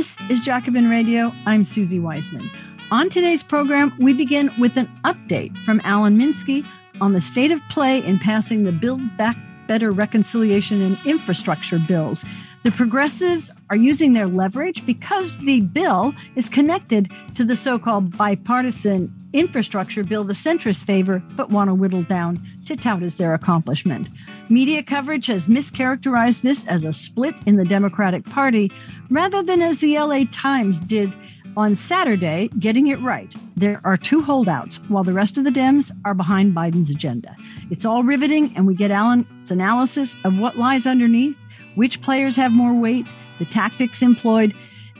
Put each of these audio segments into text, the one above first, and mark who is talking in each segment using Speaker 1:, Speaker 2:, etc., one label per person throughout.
Speaker 1: This is Jacobin Radio. I'm Suzi Weissman. On today's program, we begin with an update from Alan Minsky on the state of play in passing the Build Back Better Reconciliation and Infrastructure bills. The progressives are using their leverage because the bill is connected to the so called bipartisan infrastructure bill the centrists favor but want to whittle down to tout as their accomplishment. Media coverage has mischaracterized this as a split in the Democratic Party rather than as the LA Times did on Saturday, getting it right. There are two holdouts while the rest of the Dems are behind Biden's agenda. It's all riveting, and we get Alan's analysis of what lies underneath, which players have more weight, the tactics employed,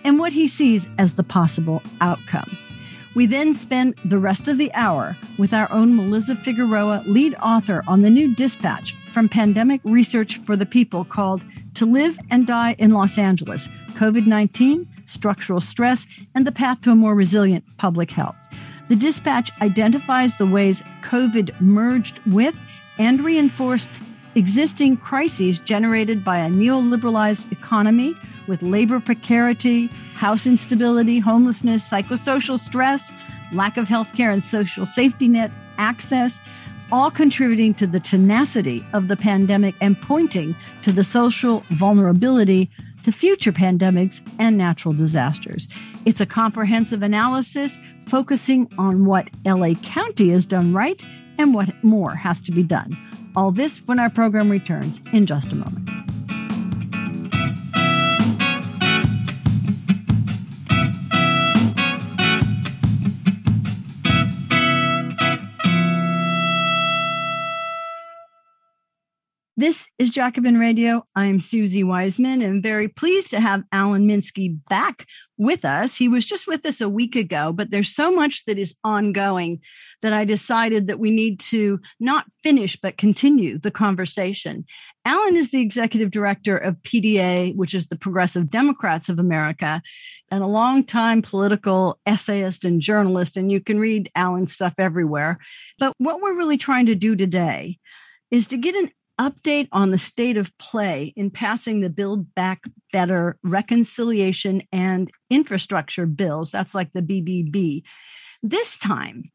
Speaker 1: and what he sees as the possible outcome. We then spend the rest of the hour with our own Melissa Figueroa, lead author on the new dispatch from Pandemic Research for the People called To Live and Die in Los Angeles COVID 19, Structural Stress, and the Path to a More Resilient Public Health. The dispatch identifies the ways COVID merged with and reinforced existing crises generated by a neoliberalized economy with labor precarity, house instability, homelessness, psychosocial stress, lack of health care and social safety net access, all contributing to the tenacity of the pandemic and pointing to the social vulnerability to future pandemics and natural disasters. It's a comprehensive analysis focusing on what LA County has done right and what more has to be done. All this when our program returns in just a moment. This is Jacobin Radio. I'm Suzi Weissman and very pleased to have Alan Minsky back with us. He was just with us a week ago, but there's so much that is ongoing that I decided that we need to not finish, but continue the conversation. Alan is the executive director of PDA, which is the Progressive Democrats of America, and a longtime political essayist and journalist. And you can read Alan's stuff everywhere. But what we're really trying to do today is to get an update on the state of play in passing the Build Back Better reconciliation and infrastructure bills. That's like the BBB. This time,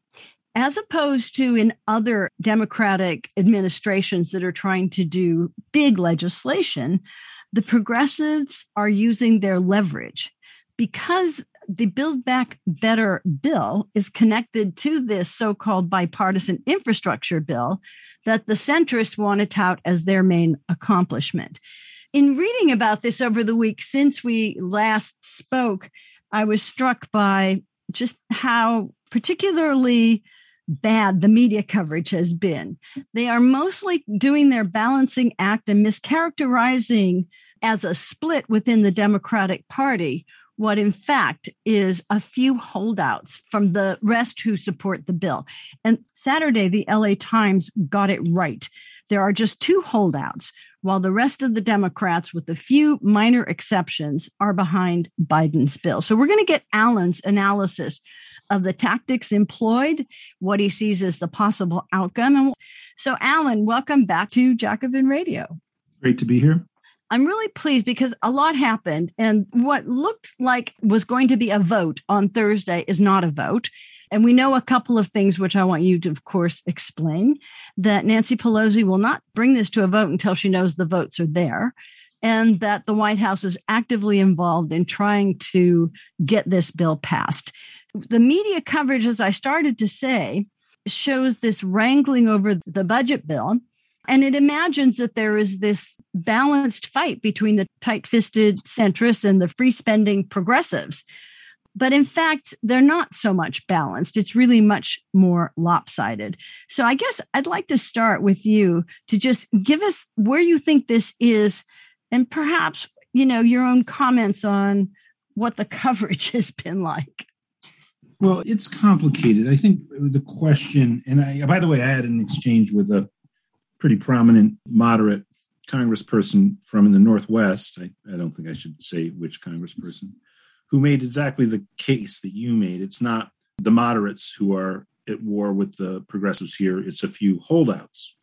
Speaker 1: as opposed to in other Democratic administrations that are trying to do big legislation, the progressives are using their leverage because the Build Back Better bill is connected to this so called bipartisan infrastructure bill that the centrists want to tout as their main accomplishment. In reading about this over the week since we last spoke, I was struck by just how particularly bad the media coverage has been. They are mostly doing their balancing act and mischaracterizing as a split within the Democratic Party what in fact is a few holdouts from the rest who support the bill. And Saturday, the LA Times got it right. There are just two holdouts, while the rest of the Democrats, with a few minor exceptions, are behind Biden's bill. So we're going to get Alan's analysis of the tactics employed, what he sees as the possible outcome. And so, Alan, welcome back to Jacobin Radio.
Speaker 2: Great to be here.
Speaker 1: I'm really pleased because a lot happened. And what looked like was going to be a vote on Thursday is not a vote. And we know a couple of things, which I want you to, of course, explain that Nancy Pelosi will not bring this to a vote until she knows the votes are there, and that the White House is actively involved in trying to get this bill passed. The media coverage, as I started to say, shows this wrangling over the budget bill and it imagines that there is this balanced fight between the tight fisted centrists and the free spending progressives. But in fact, they're not so much balanced. It's really much more lopsided. So I guess I'd like to start with you to just give us where you think this is and perhaps, you know, your own comments on what the coverage has been like.
Speaker 2: Well, it's complicated. I think the question, and I, by the way, I had an exchange with a pretty prominent moderate congressperson from in the Northwest. I, I don't think I should say which congressperson, who made exactly the case that you made. It's not the moderates who are at war with the progressives here, it's a few holdouts.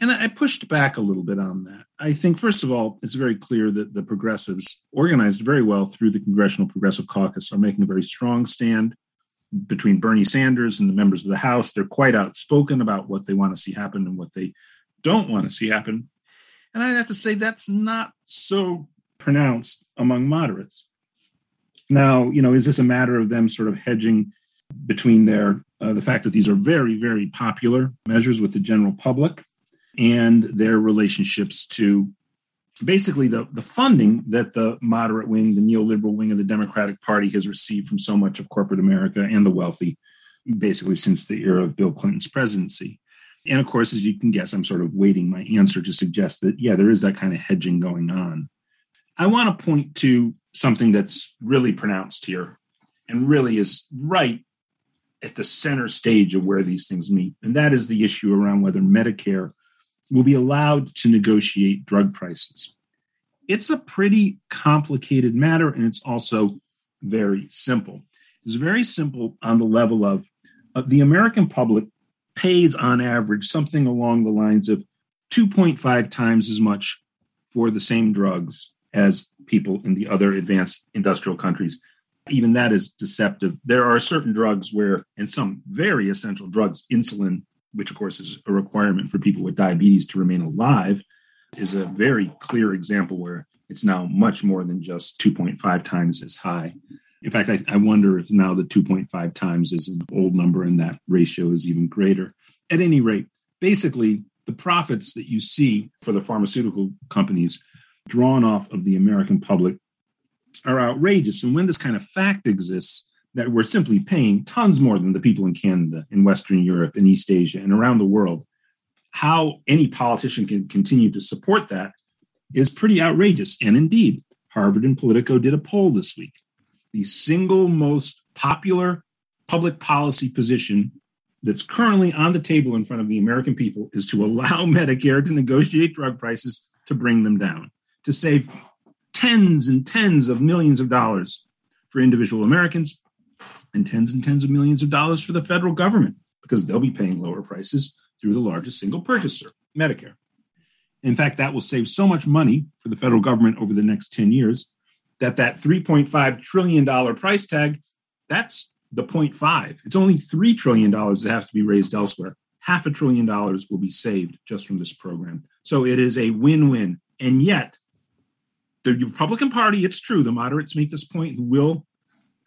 Speaker 2: And I pushed back a little bit on that. I think, first of all, it's very clear that the progressives, organized very well through the Congressional Progressive Caucus, are making a very strong stand between Bernie Sanders and the members of the House. They're quite outspoken about what they want to see happen and what they don't want to see happen. And I'd have to say that's not so pronounced among moderates. Now, you know, is this a matter of them sort of hedging between their uh, the fact that these are very, very popular measures with the general public and their relationships to basically the, the funding that the moderate wing, the neoliberal wing of the Democratic Party has received from so much of corporate America and the wealthy, basically since the era of Bill Clinton's presidency. And of course, as you can guess, I'm sort of waiting my answer to suggest that, yeah, there is that kind of hedging going on. I want to point to something that's really pronounced here and really is right at the center stage of where these things meet. And that is the issue around whether Medicare will be allowed to negotiate drug prices. It's a pretty complicated matter, and it's also very simple. It's very simple on the level of uh, the American public pays on average something along the lines of 2.5 times as much for the same drugs as people in the other advanced industrial countries. Even that is deceptive. There are certain drugs where, and some very essential drugs, insulin, which of course is a requirement for people with diabetes to remain alive, is a very clear example where it's now much more than just 2.5 times as high. In fact, I, I wonder if now the 2.5 times is an old number and that ratio is even greater. At any rate, basically, the profits that you see for the pharmaceutical companies drawn off of the American public are outrageous. And when this kind of fact exists, that we're simply paying tons more than the people in Canada, in Western Europe, in East Asia, and around the world, how any politician can continue to support that is pretty outrageous. And indeed, Harvard and Politico did a poll this week. The single most popular public policy position that's currently on the table in front of the American people is to allow Medicare to negotiate drug prices to bring them down to save tens and tens of millions of dollars for individual Americans and tens and tens of millions of dollars for the federal government because they'll be paying lower prices through the largest single purchaser, Medicare. In fact, that will save so much money for the federal government over the next 10 years that that $3.5 trillion price tag, that's the 0.5. It's only $3 trillion that has to be raised elsewhere. Half a trillion dollars will be saved just from this program. So it is a win win. And yet, the Republican Party, it's true, the moderates make this point who will,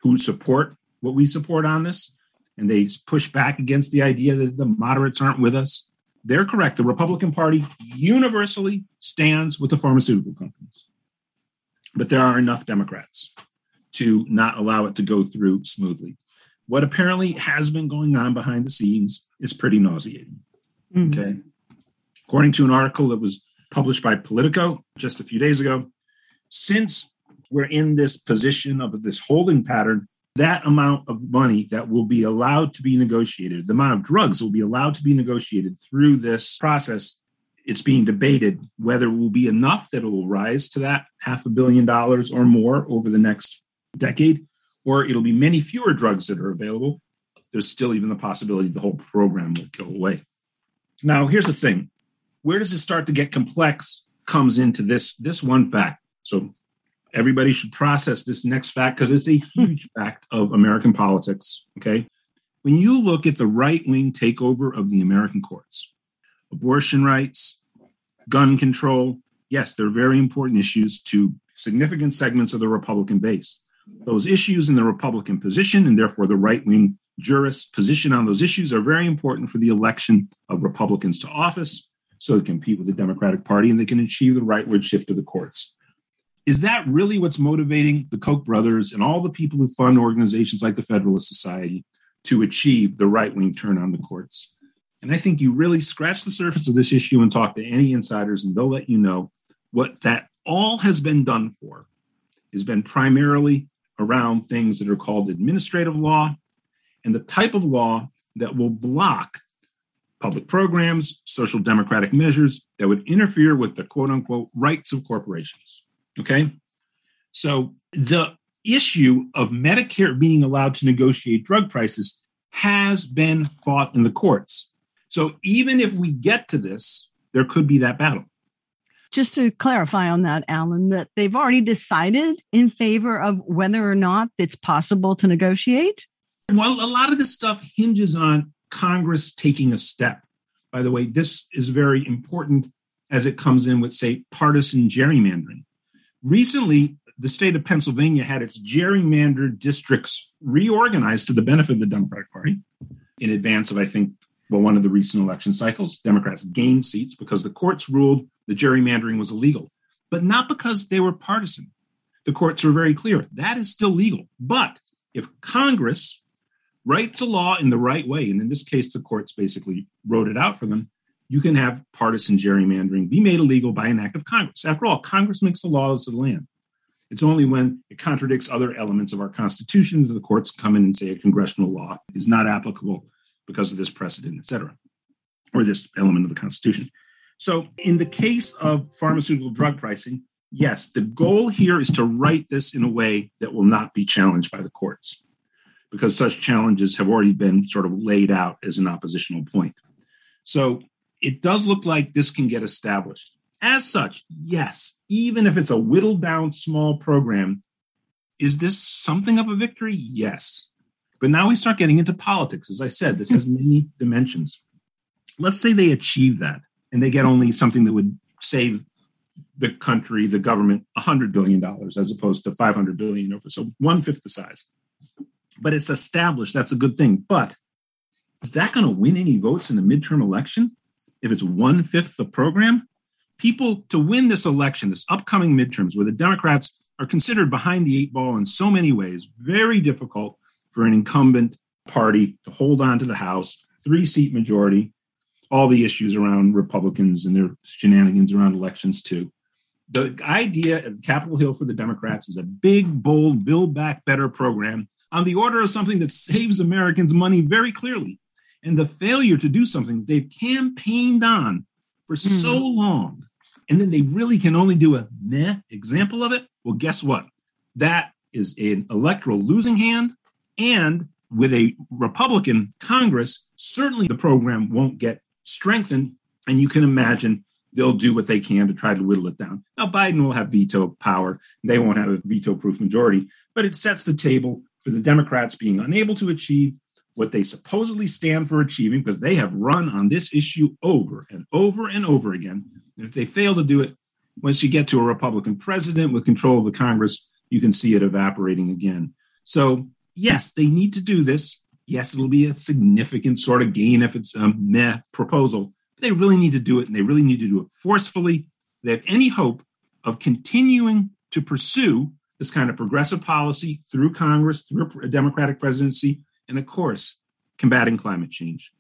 Speaker 2: who support what we support on this, and they push back against the idea that the moderates aren't with us. They're correct. The Republican Party universally stands with the pharmaceutical companies. But there are enough Democrats to not allow it to go through smoothly. What apparently has been going on behind the scenes is pretty nauseating. Mm-hmm. Okay. According to an article that was published by Politico just a few days ago, since we're in this position of this holding pattern, that amount of money that will be allowed to be negotiated, the amount of drugs will be allowed to be negotiated through this process, it's being debated whether it will be enough that it will rise to that half a billion dollars or more over the next decade, or it'll be many fewer drugs that are available. There's still even the possibility the whole program will go away. Now, here's the thing where does it start to get complex? Comes into this, this one fact so everybody should process this next fact because it's a huge fact of American politics. Okay. When you look at the right wing takeover of the American courts, abortion rights, gun control, yes, they're very important issues to significant segments of the Republican base. Those issues in the Republican position, and therefore the right wing jurists' position on those issues, are very important for the election of Republicans to office so they compete with the Democratic Party and they can achieve the rightward shift of the courts. Is that really what's motivating the Koch brothers and all the people who fund organizations like the Federalist Society to achieve the right wing turn on the courts? And I think you really scratch the surface of this issue and talk to any insiders, and they'll let you know what that all has been done for has been primarily around things that are called administrative law and the type of law that will block public programs, social democratic measures that would interfere with the quote unquote rights of corporations. Okay. So the issue of Medicare being allowed to negotiate drug prices has been fought in the courts. So even if we get to this, there could be that battle.
Speaker 1: Just to clarify on that, Alan, that they've already decided in favor of whether or not it's possible to negotiate?
Speaker 2: Well, a lot of this stuff hinges on Congress taking a step. By the way, this is very important as it comes in with, say, partisan gerrymandering. Recently, the state of Pennsylvania had its gerrymandered districts reorganized to the benefit of the Democratic Party in advance of, I think, well, one of the recent election cycles. Democrats gained seats because the courts ruled the gerrymandering was illegal, but not because they were partisan. The courts were very clear that is still legal. But if Congress writes a law in the right way, and in this case, the courts basically wrote it out for them, you can have partisan gerrymandering be made illegal by an act of Congress. After all, Congress makes the laws of the land. It's only when it contradicts other elements of our Constitution that the courts come in and say a congressional law is not applicable because of this precedent, et cetera, or this element of the Constitution. So, in the case of pharmaceutical drug pricing, yes, the goal here is to write this in a way that will not be challenged by the courts, because such challenges have already been sort of laid out as an oppositional point. So, it does look like this can get established. As such, yes, even if it's a whittled down small program, is this something of a victory? Yes. But now we start getting into politics. As I said, this has many dimensions. Let's say they achieve that and they get only something that would save the country, the government, $100 billion as opposed to 500 billion over. So one fifth the size. But it's established. That's a good thing. But is that going to win any votes in the midterm election? If it's one fifth the program, people to win this election, this upcoming midterms, where the Democrats are considered behind the eight ball in so many ways, very difficult for an incumbent party to hold on to the House, three seat majority, all the issues around Republicans and their shenanigans around elections, too. The idea of Capitol Hill for the Democrats is a big, bold, build back better program on the order of something that saves Americans money very clearly. And the failure to do something they've campaigned on for mm. so long and then they really can only do a meh example of it, well, guess what? That is an electoral losing hand. And with a Republican Congress, certainly the program won't get strengthened. And you can imagine they'll do what they can to try to whittle it down. Now, Biden will have veto power. They won't have a veto proof majority, but it sets the table for the Democrats being unable to achieve what they supposedly stand for achieving because they have run on this issue over and over and over again. And if they fail to do it, once you get to a Republican president with control of the Congress, you can see it evaporating again. So, yes, they need to do this. Yes, it'll be a significant sort of gain if it's a meh proposal. But they really need to do it, and they really need to do it forcefully. They have any hope of continuing to pursue this kind of progressive policy through Congress, through a Democratic presidency, and of course, combating climate change.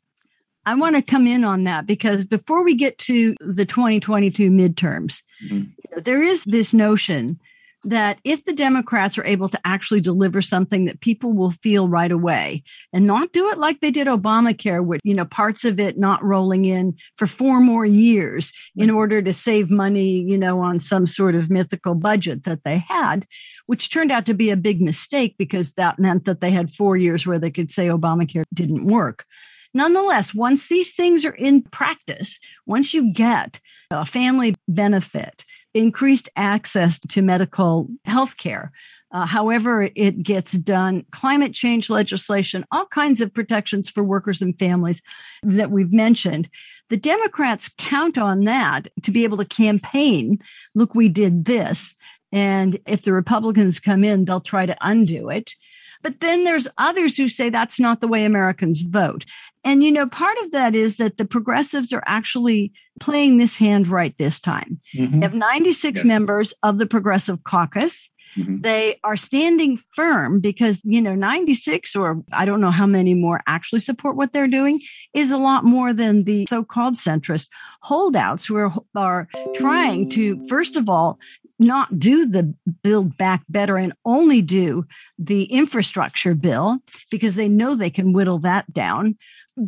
Speaker 1: I want to come in on that because before we get to the 2022 midterms, mm-hmm. you know, there is this notion that if the Democrats are able to actually deliver something that people will feel right away and not do it like they did Obamacare, with, you know, parts of it not rolling in for four more years in order to save money, you know, on some sort of mythical budget that they had, which turned out to be a big mistake because that meant that they had four years where they could say Obamacare didn't work. Nonetheless, once these things are in practice, once you get a family benefit, increased access to medical health care, uh, however it gets done, climate change legislation, all kinds of protections for workers and families that we've mentioned. The Democrats count on that to be able to campaign. Look, we did this. And if the Republicans come in, they'll try to undo it. But then there's others who say that's not the way Americans vote. And, you know, part of that is that the progressives are actually playing this hand right this time. Mm-hmm. They have 96 members of the Progressive Caucus. Mm-hmm. They are standing firm because, you know, 96 or I don't know how many more actually support what they're doing is a lot more than the so called centrist holdouts who are, are trying to, first of all, not do the build back better and only do the infrastructure bill because they know they can whittle that down.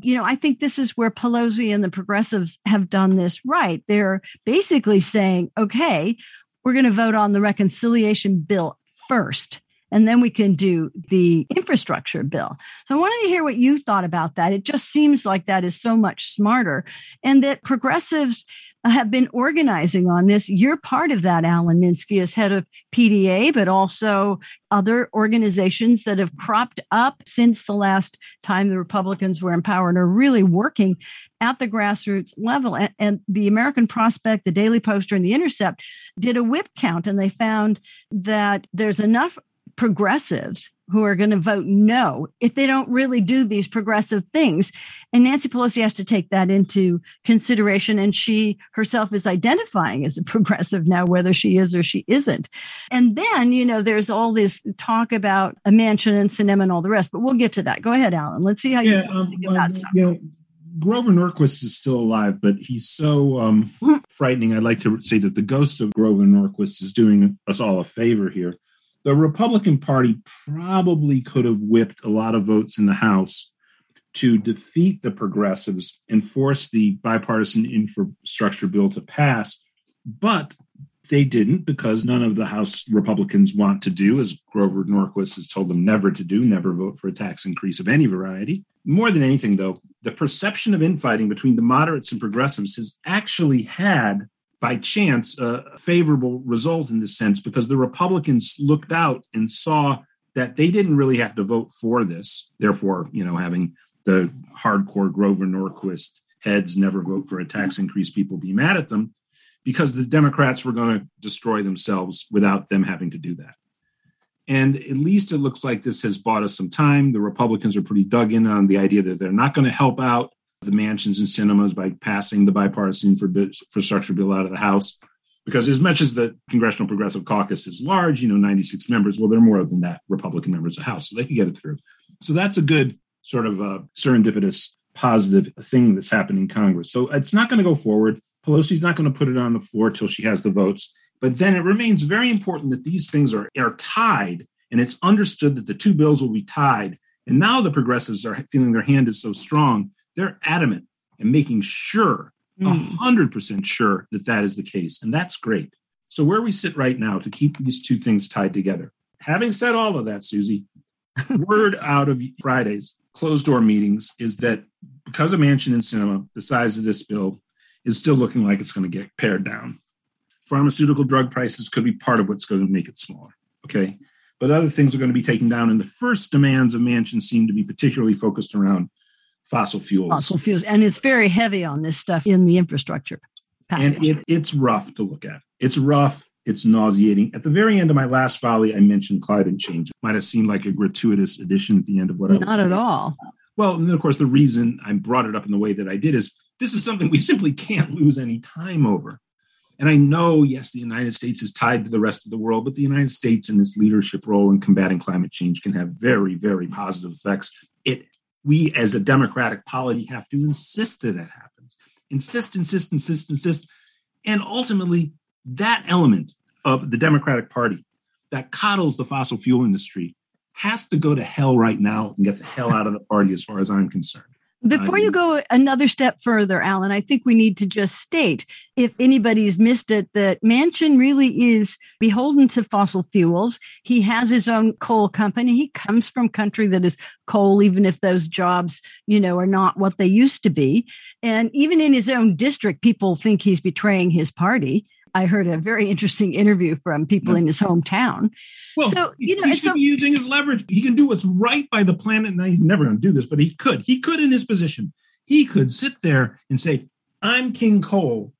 Speaker 1: You know, I think this is where Pelosi and the progressives have done this right. They're basically saying, okay, we're going to vote on the reconciliation bill first and then we can do the infrastructure bill. So I wanted to hear what you thought about that. It just seems like that is so much smarter and that progressives have been organizing on this. You're part of that, Alan Minsky, as head of PDA, but also other organizations that have cropped up since the last time the Republicans were in power and are really working at the grassroots level. And, and the American Prospect, the Daily Poster, and the Intercept did a whip count, and they found that there's enough progressives who are going to vote no if they don't really do these progressive things. And Nancy Pelosi has to take that into consideration. And she herself is identifying as a progressive now, whether she is or she isn't. And then, you know, there's all this talk about a Manchin and Sinema and all the rest, but we'll get to that. Go ahead, Alan. Let's see how you
Speaker 2: yeah, um, um, You know, Grover Norquist is still alive, but he's so um, frightening. I'd like to say that the ghost of Grover Norquist is doing us all a favor here the Republican Party probably could have whipped a lot of votes in the House to defeat the progressives and force the bipartisan infrastructure bill to pass. But they didn't because none of the House Republicans want to do, as Grover Norquist has told them never to do, never vote for a tax increase of any variety. More than anything, though, the perception of infighting between the moderates and progressives has actually had by chance a favorable result in this sense because the Republicans looked out and saw that they didn't really have to vote for this. Therefore, you know, having the hardcore Grover Norquist heads never vote for a tax increase, people be mad at them because the Democrats were going to destroy themselves without them having to do that. And at least it looks like this has bought us some time. The Republicans are pretty dug in on the idea that they're not going to help out the Manchins and Sinemas by passing the bipartisan infrastructure bill out of the House. Because as much as the Congressional Progressive Caucus is large, you know, 96 members, well, they're more than that Republican members of the House, so they can get it through. So that's a good sort of a serendipitous positive thing that's happening in Congress. So it's not going to go forward. Pelosi's not going to put it on the floor till she has the votes. But then it remains very important that these things are, are tied, and it's understood that the two bills will be tied. And now the progressives are feeling their hand is so strong they're adamant and making sure, a mm. hundred percent sure that that is the case, and that's great. So where we sit right now to keep these two things tied together. Having said all of that, Suzi, word out of Friday's closed door meetings is that because of Manchin and Sinema, the size of this bill is still looking like it's going to get pared down. Pharmaceutical drug prices could be part of what's going to make it smaller. Okay. But other things are going to be taken down. And the first demands of Manchin seem to be particularly focused around fossil fuels.
Speaker 1: Fossil fuels. And it's very heavy on this stuff in the infrastructure.
Speaker 2: Package. And it, it's rough to look at. It's rough. It's nauseating. At the very end of my last volley, I mentioned climate change. It might have seemed like a gratuitous addition at the end of what I was
Speaker 1: Not at all.
Speaker 2: Well, and then of course, the reason I brought it up in the way that I did is this is something we simply can't lose any time over. And I know, yes, the United States is tied to the rest of the world, but the United States in its leadership role in combating climate change can have very, very positive effects. It we as a democratic polity have to insist that that happens. Insist, insist, insist, insist. And ultimately, that element of the Democratic Party that coddles the fossil fuel industry has to go to hell right now and get the hell out of the party as far as I'm concerned.
Speaker 1: Before you go another step further, Alan, I think we need to just state, if anybody's missed it, that Manchin really is beholden to fossil fuels. He has his own coal company. He comes from country that is coal, even if those jobs, you know, are not what they used to be. And even in his own district, people think he's betraying his party. I heard a very interesting interview from people in his hometown.
Speaker 2: Well, so you know, he should so, be using his leverage. He can do what's right by the planet. Now he's never going to do this, but he could. He could in his position. He could sit there and say, "I'm King Coal.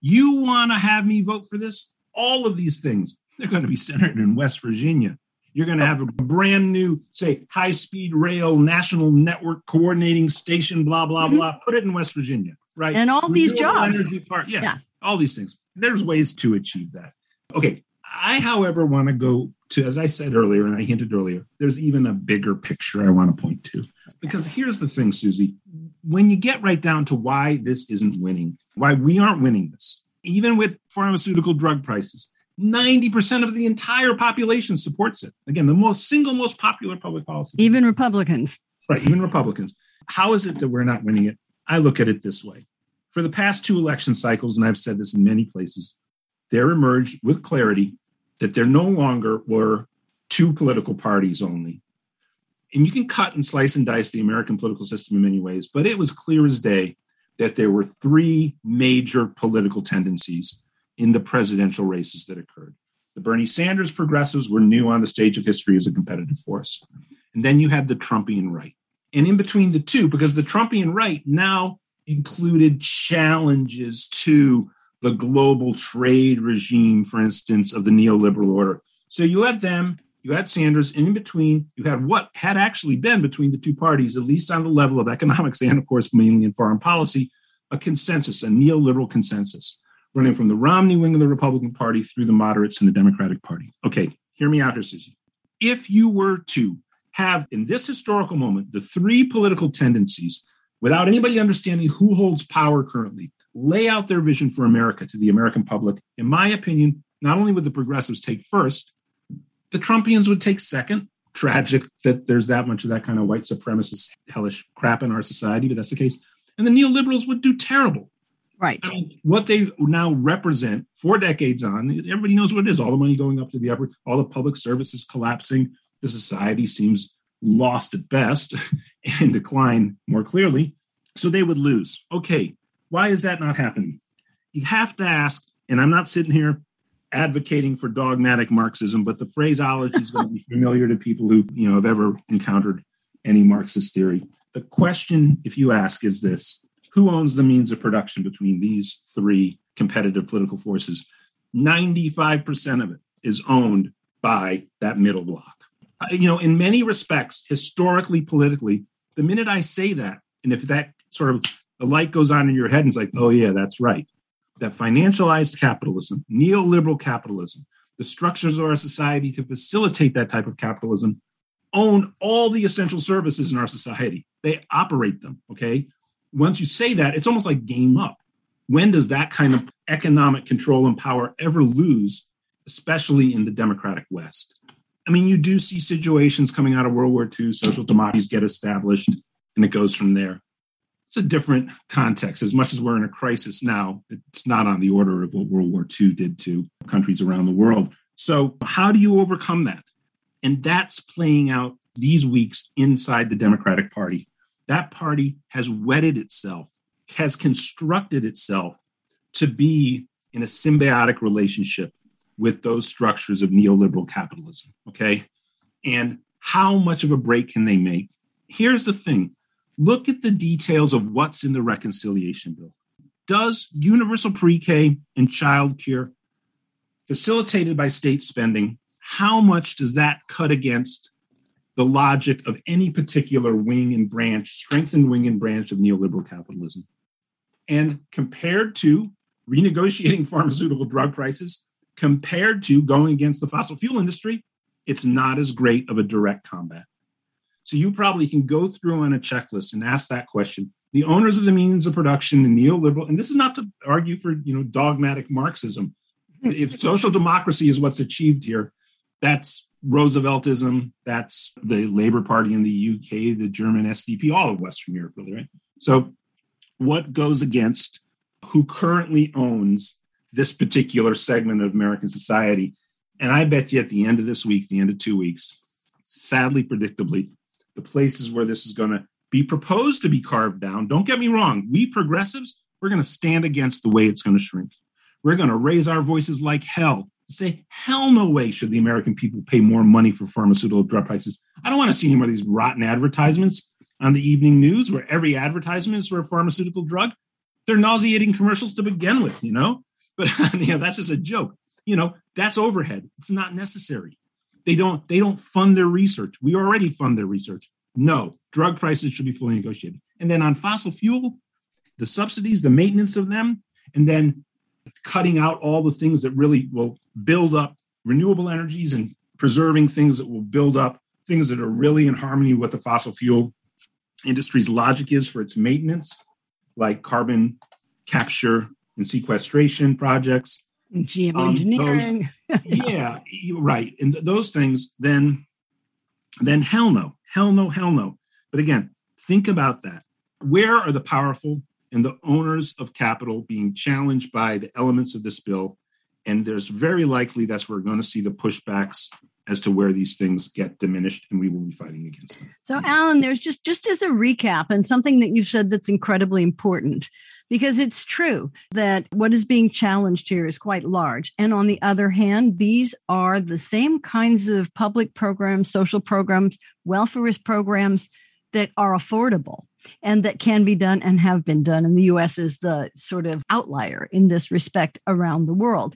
Speaker 2: You want to have me vote for this? All of these things they're going to be centered in West Virginia. You're going to have a brand new, say, high speed rail national network coordinating station. Blah blah mm-hmm. blah. Put it in West Virginia, right?
Speaker 1: And all these jobs.
Speaker 2: Energy Part, yeah, yeah, all these things there's ways to achieve that. Okay. I, however, want to go to, as I said earlier, and I hinted earlier, there's even a bigger picture I want to point to. Because here's the thing, Suzi, when you get right down to why this isn't winning, why we aren't winning this, even with pharmaceutical drug prices, 90% of the entire population supports it. Again, the most single most popular public policy.
Speaker 1: Even Republicans.
Speaker 2: Right, even Republicans. How is it that we're not winning it? I look at it this way for the past two election cycles, and I've said this in many places, there emerged with clarity that there no longer were two political parties only. And you can cut and slice and dice the American political system in many ways, but it was clear as day that there were three major political tendencies in the presidential races that occurred. The Bernie Sanders progressives were new on the stage of history as a competitive force. And then you had the Trumpian right. And in between the two, because the Trumpian right now included challenges to the global trade regime, for instance, of the neoliberal order. So you had them, you had Sanders, and in between, you had what had actually been between the two parties, at least on the level of economics and, of course, mainly in foreign policy, a consensus, a neoliberal consensus, running from the Romney wing of the Republican Party through the moderates in the Democratic Party. Okay, hear me out here, Suzi. If you were to have, in this historical moment, the three political tendencies without anybody understanding who holds power currently, lay out their vision for America to the American public. In my opinion, not only would the progressives take first, the Trumpians would take second. Tragic that there's that much of that kind of white supremacist, hellish crap in our society, but that's the case. And the neoliberals would do terrible.
Speaker 1: Right.
Speaker 2: I mean, what they now represent four decades on, everybody knows what it is. All the money going up to the upper, all the public services collapsing. The society seems lost at best and decline more clearly. So they would lose. Okay, why is that not happening? You have to ask, and I'm not sitting here advocating for dogmatic Marxism, but the phraseology is going to be familiar to people who you know have ever encountered any Marxist theory. The question, if you ask, is this: Who owns the means of production between these three competitive political forces? 95% of it is owned by that middle block Uh, you know, in many respects, historically, politically, the minute I say that, and if that sort of the light goes on in your head and it's like, oh, yeah, that's right. That financialized capitalism, neoliberal capitalism, the structures of our society to facilitate that type of capitalism own all the essential services in our society. They operate them. Okay. Once you say that, it's almost like game up. When does that kind of economic control and power ever lose, especially in the democratic West? I mean, you do see situations coming out of World War II, social democracies get established, and it goes from there. It's a different context. As much as we're in a crisis now, it's not on the order of what World War II did to countries around the world. So, how do you overcome that? And that's playing out these weeks inside the Democratic Party. That party has wedded itself, has constructed itself to be in a symbiotic relationship with those structures of neoliberal capitalism. Okay. And how much of a break can they make? Here's the thing look at the details of what's in the reconciliation bill. Does universal pre K and child care, facilitated by state spending, how much does that cut against the logic of any particular wing and branch, strengthened wing and branch of neoliberal capitalism? And compared to renegotiating pharmaceutical drug prices, compared to going against the fossil fuel industry, it's not as great of a direct combat. So you probably can go through on a checklist and ask that question. The owners of the means of production the neoliberal, and this is not to argue for you know dogmatic Marxism. if social democracy is what's achieved here, that's Rooseveltism, that's the Labour Party in the UK, the German SDP, all of Western Europe, really, right? So what goes against who currently owns this particular segment of American society. And I bet you at the end of this week, the end of two weeks, sadly, predictably, the places where this is going to be proposed to be carved down, don't get me wrong, we progressives, we're going to stand against the way it's going to shrink. We're going to raise our voices like hell say, hell no way should the American people pay more money for pharmaceutical drug prices. I don't want to see any more of these rotten advertisements on the evening news where every advertisement is for a pharmaceutical drug. They're nauseating commercials to begin with, you know? But you know, that's just a joke. You know, that's overhead. It's not necessary. They don't they don't fund their research. We already fund their research. No, drug prices should be fully negotiated. And then on fossil fuel, the subsidies, the maintenance of them, and then cutting out all the things that really will build up renewable energies and preserving things that will build up things that are really in harmony with the fossil fuel industry's logic is for its maintenance, like carbon capture and sequestration projects.
Speaker 1: Geoengineering.
Speaker 2: Um, yeah, right. And those things, then, then hell no, hell no, hell no. But again, think about that. Where are the powerful and the owners of capital being challenged by the elements of this bill? And there's very likely that's where we're going to see the pushbacks as to where these things get diminished, and we will be fighting against them.
Speaker 1: So, Alan, there's just just as a recap and something that you said that's incredibly important because it's true that what is being challenged here is quite large. And on the other hand, these are the same kinds of public programs, social programs, welfarist programs that are affordable and that can be done and have been done. And the US is the sort of outlier in this respect around the world.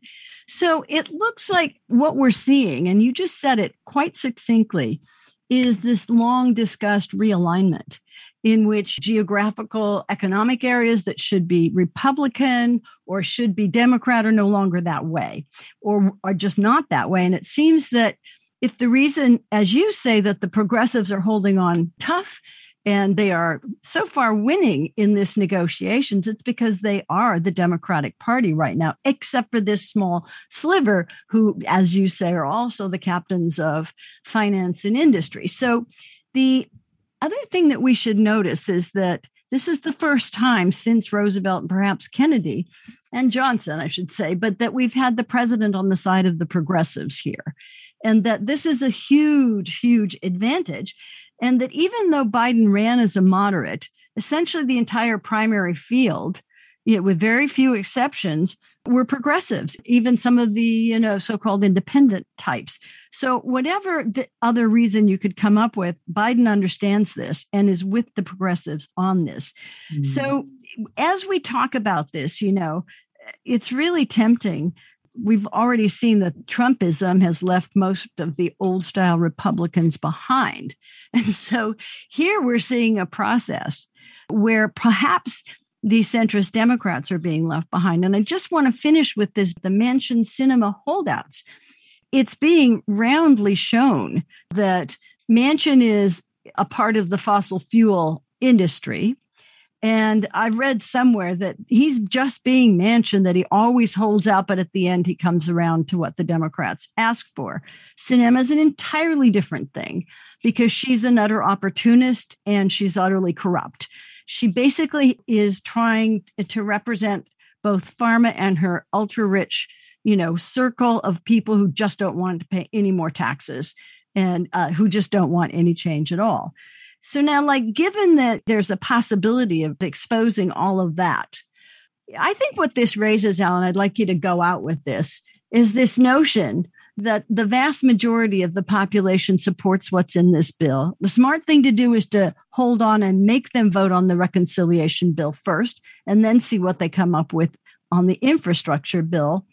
Speaker 1: So it looks like what we're seeing, and you just said it quite succinctly, is this long discussed realignment in which geographical economic areas that should be Republican or should be Democrat are no longer that way or are just not that way. And it seems that if the reason, as you say, that the progressives are holding on tough and they are so far winning in this negotiations it's because they are the democratic party right now except for this small sliver who as you say are also the captains of finance and industry so the other thing that we should notice is that this is the first time since Roosevelt and perhaps Kennedy and Johnson, I should say, but that we've had the president on the side of the progressives here. And that this is a huge, huge advantage. And that even though Biden ran as a moderate, essentially the entire primary field, you know, with very few exceptions, were progressives, even some of the, you know, so-called independent types. So whatever the other reason you could come up with, Biden understands this and is with the progressives on this. Mm. So as we talk about this, you know, it's really tempting. We've already seen that Trumpism has left most of the old style Republicans behind. And so here we're seeing a process where perhaps the centrist Democrats are being left behind. And I just want to finish with this the Manchin Sinema holdouts. It's being roundly shown that Manchin is a part of the fossil fuel industry. And I read somewhere that he's just being Manchin, that he always holds out, but at the end he comes around to what the Democrats ask for. Sinema is an entirely different thing because she's an utter opportunist and she's utterly corrupt. She basically is trying to represent both pharma and her ultra rich, you know, circle of people who just don't want to pay any more taxes and uh, who just don't want any change at all. So now, like, given that there's a possibility of exposing all of that, I think what this raises, Alan, I'd like you to go out with this, is this notion that the vast majority of the population supports what's in this bill. The smart thing to do is to hold on and make them vote on the reconciliation bill first, and then see what they come up with on the infrastructure bill.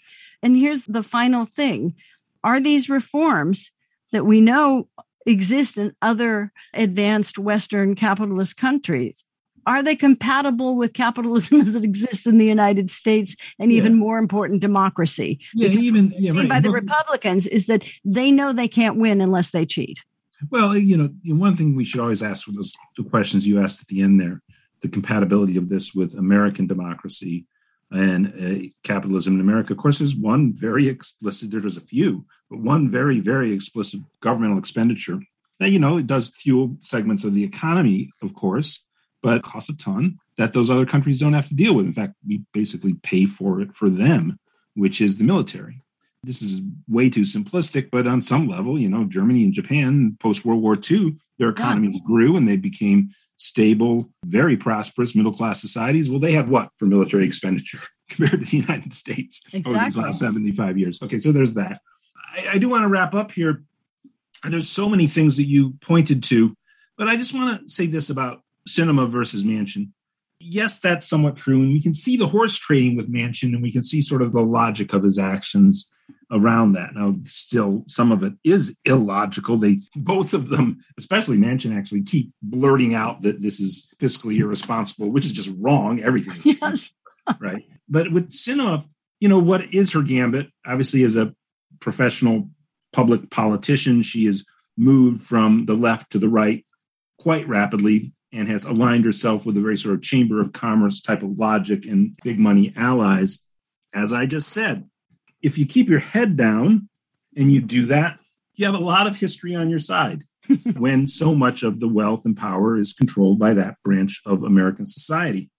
Speaker 1: And here's the final thing Are these reforms that we know exist in other advanced Western capitalist countries? are they compatible with capitalism as it exists in the United States and even more important, democracy?
Speaker 2: Yeah, because even
Speaker 1: yeah, right. by the Republicans is that they know they can't win unless they cheat.
Speaker 2: Well, you know, one thing we should always ask with those the questions you asked at the end there, the compatibility of this with American democracy and uh, capitalism in America. Of course, is one very explicit. There's a few, one very, very explicit governmental expenditure that you know it does fuel segments of the economy, of course but costs a ton that those other countries don't have to deal with. In fact, we basically pay for it for them, which is the military. This is way too simplistic, but on some level, you know, Germany and Japan post World War II, their economies yeah. grew and they became stable, very prosperous middle class societies. Well, they had what for military expenditure compared to the United States exactly. over these last 75 years? Okay, so there's that. I, I do want to wrap up here. There's so many things that you pointed to, but I just want to say this about Sinema versus Manchin. Yes, that's somewhat true. And we can see the horse trading with Manchin, and we can see sort of the logic of his actions around that. Now, still, some of it is illogical. They both of them, especially Manchin, actually keep blurting out that this is fiscally irresponsible, which is just wrong. Everything.
Speaker 1: Yes.
Speaker 2: right. But with Sinema, you know, what is her gambit? Obviously, as a professional public politician, she has moved from the left to the right quite rapidly and has aligned herself with a very sort of chamber of commerce type of logic and big money allies. As I just said, if you keep your head down and you do that, you have a lot of history on your side when so much of the wealth and power is controlled by that branch of American society.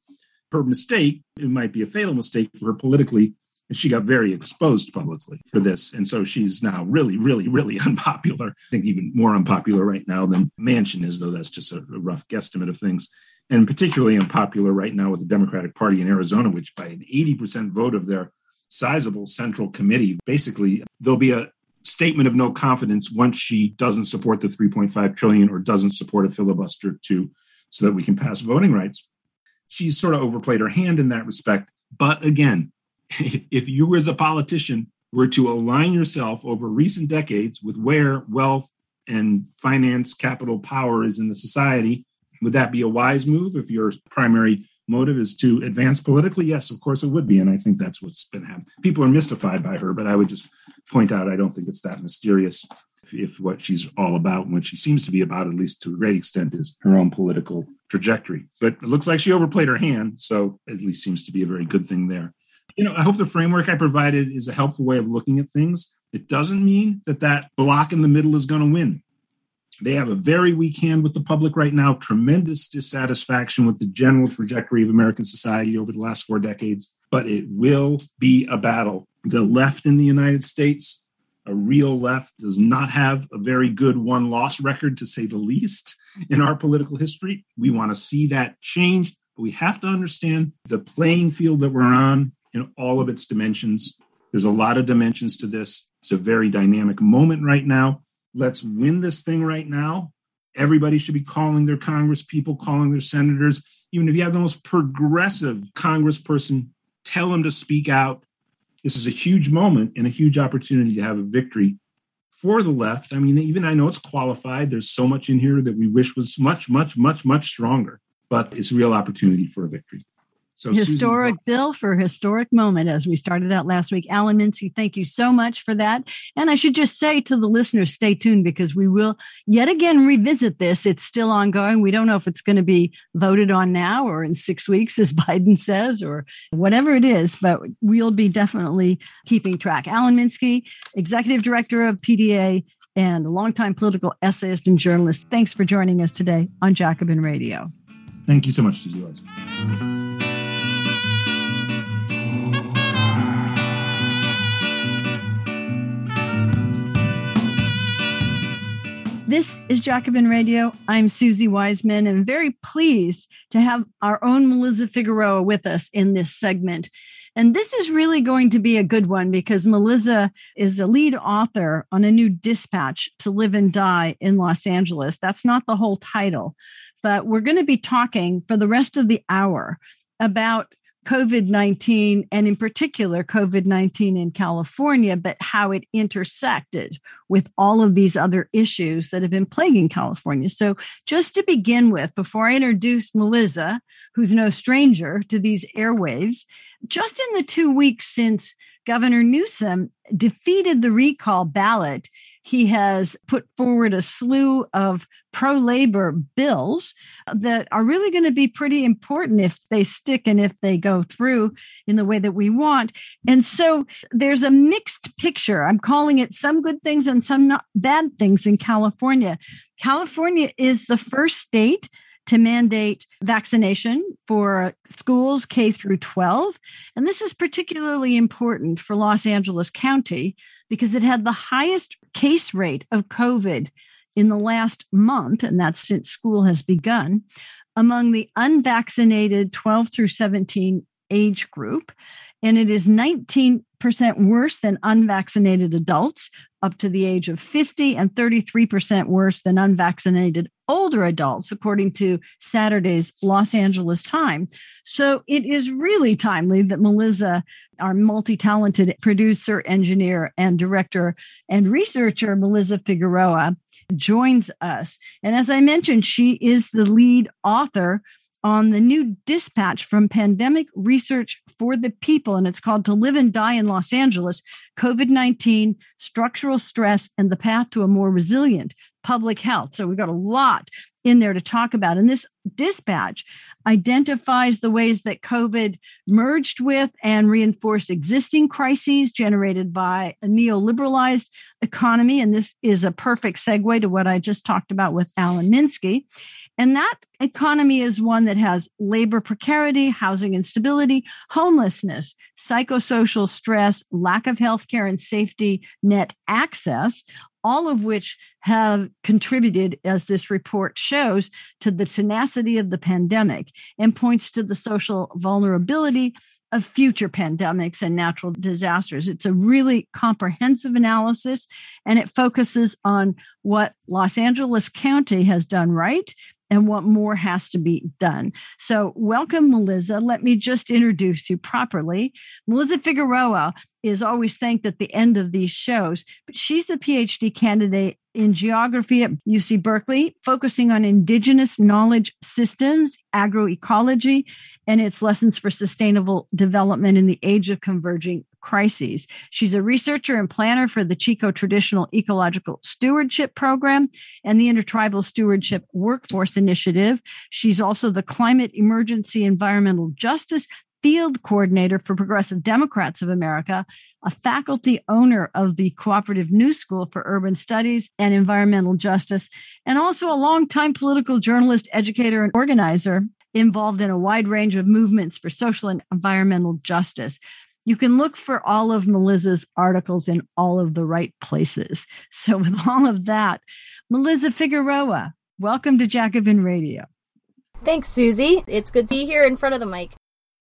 Speaker 2: Her mistake, it might be a fatal mistake for her politically, She got very exposed publicly for this. And so she's now really, really, really unpopular. I think even more unpopular right now than Manchin is, though that's just a, a rough guesstimate of things. And particularly unpopular right now with the Democratic Party in Arizona, which by an 80% vote of their sizable central committee, basically, there'll be a statement of no confidence once she doesn't support the 3.5 trillion or doesn't support a filibuster to so that we can pass voting rights. She's sort of overplayed her hand in that respect. But again, if you as a politician were to align yourself over recent decades with where wealth and finance capital power is in the society, would that be a wise move if your primary motive is to advance politically? Yes, of course it would be. And I think that's what's been happening. People are mystified by her, but I would just point out I don't think it's that mysterious if, if what she's all about and what she seems to be about, at least to a great extent, is her own political trajectory. But it looks like she overplayed her hand. So at least seems to be a very good thing there. You know, I hope the framework I provided is a helpful way of looking at things. It doesn't mean that that block in the middle is going to win. They have a very weak hand with the public right now, tremendous dissatisfaction with the general trajectory of American society over the last four decades, but it will be a battle. The left in the United States, a real left, does not have a very good one loss record, to say the least, in our political history. We want to see that change, but we have to understand the playing field that we're on in all of its dimensions. There's a lot of dimensions to this. It's a very dynamic moment right now let's win this thing right now. Everybody should be calling their Congress people, calling their senators. Even if you have the most progressive congressperson, tell them to speak out. This is a huge moment and a huge opportunity to have a victory for the left. I mean, even I know it's qualified. There's so much in here that we wish was much, much, much, much stronger, but it's a real opportunity for a victory.
Speaker 1: So historic Susan, bill for historic moment as we started out last week. Alan Minsky, thank you so much for that. And I should just say to the listeners, stay tuned because we will yet again revisit this. It's still ongoing. We don't know if it's going to be voted on now or in six weeks, as Biden says, or whatever it is, but we'll be definitely keeping track. Alan Minsky, executive director of PDA and a longtime political essayist and journalist. Thanks for joining us today on Jacobin Radio.
Speaker 2: Thank you so much, Suzi.
Speaker 1: This is Jacobin Radio. I'm Suzi Weissman and very pleased to have our own Melissa Figueroa with us in this segment. And this is really going to be a good one because Melissa is a lead author on a new dispatch to live and die in Los Angeles. That's not the whole title, but we're going to be talking for the rest of the hour about COVID 19, and in particular, COVID 19 in California, but how it intersected with all of these other issues that have been plaguing California. So, just to begin with, before I introduce Melissa, who's no stranger to these airwaves, just in the two weeks since Governor Newsom defeated the recall ballot, he has put forward a slew of pro labor bills that are really going to be pretty important if they stick and if they go through in the way that we want. And so there's a mixed picture. I'm calling it some good things and some not bad things in California. California is the first state to mandate vaccination for schools K through 12. And this is particularly important for Los Angeles County because it had the highest case rate of COVID in the last month, and that's since school has begun, among the unvaccinated 12 through 17 age group. And it is 19% worse than unvaccinated adults up to the age of 50 and 33% worse than unvaccinated older adults, according to Saturday's Los Angeles Times. So it is really timely that Melissa, our multi talented producer, engineer, and director and researcher, Melissa Figueroa, joins us. And as I mentioned, she is the lead author on the new dispatch from Pandemic Research for the People, and it's called To Live and Die in Los Angeles COVID 19, Structural Stress, and the Path to a More Resilient public health. So we've got a lot in there to talk about. And this dispatch identifies the ways that COVID merged with and reinforced existing crises generated by a neoliberalized economy. And this is a perfect segue to what I just talked about with Alan Minsky. And that economy is one that has labor precarity, housing instability, homelessness, psychosocial stress, lack of healthcare and safety net access, all of which have contributed, as this report shows, to the tenacity of the pandemic and points to the social vulnerability of future pandemics and natural disasters. It's a really comprehensive analysis and it focuses on what Los Angeles County has done right and what more has to be done. So, welcome, Melissa. Let me just introduce you properly. Melissa Figueroa is always thanked at the end of these shows, but she's a PhD candidate in geography at UC Berkeley, focusing on indigenous knowledge systems, agroecology, and its lessons for sustainable development in the age of converging crises. She's a researcher and planner for the Chico Traditional Ecological Stewardship Program and the Intertribal Stewardship Workforce Initiative. She's also the Climate Emergency Environmental Justice field coordinator for Progressive Democrats of America, a faculty owner of the Cooperative New School for Urban Studies and Environmental Justice, and also a longtime political journalist, educator, and organizer involved in a wide range of movements for social and environmental justice. You can look for all of Melissa's articles in all of the right places. So, with all of that, Melissa Figueroa, welcome to Jacobin Radio.
Speaker 3: Thanks, Suzi. It's good to be here in front of the mic.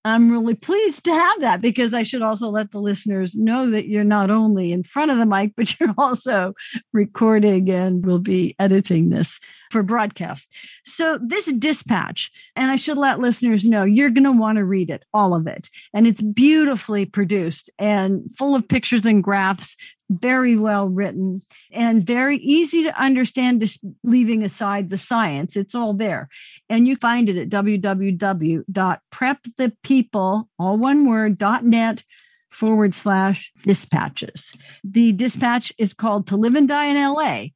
Speaker 1: I'm really pleased to have that because I should also let the listeners know that you're not only in front of the mic, but you're also recording and will be editing this for broadcast. So this dispatch, and I should let listeners know you're going to want to read it, all of it. And it's beautifully produced and full of pictures and graphs very well written and very easy to understand, just leaving aside the science. It's all there. And you find it at www.prepthepeople, all one word, .net forward slash dispatches. The dispatch is called To Live and Die in LA,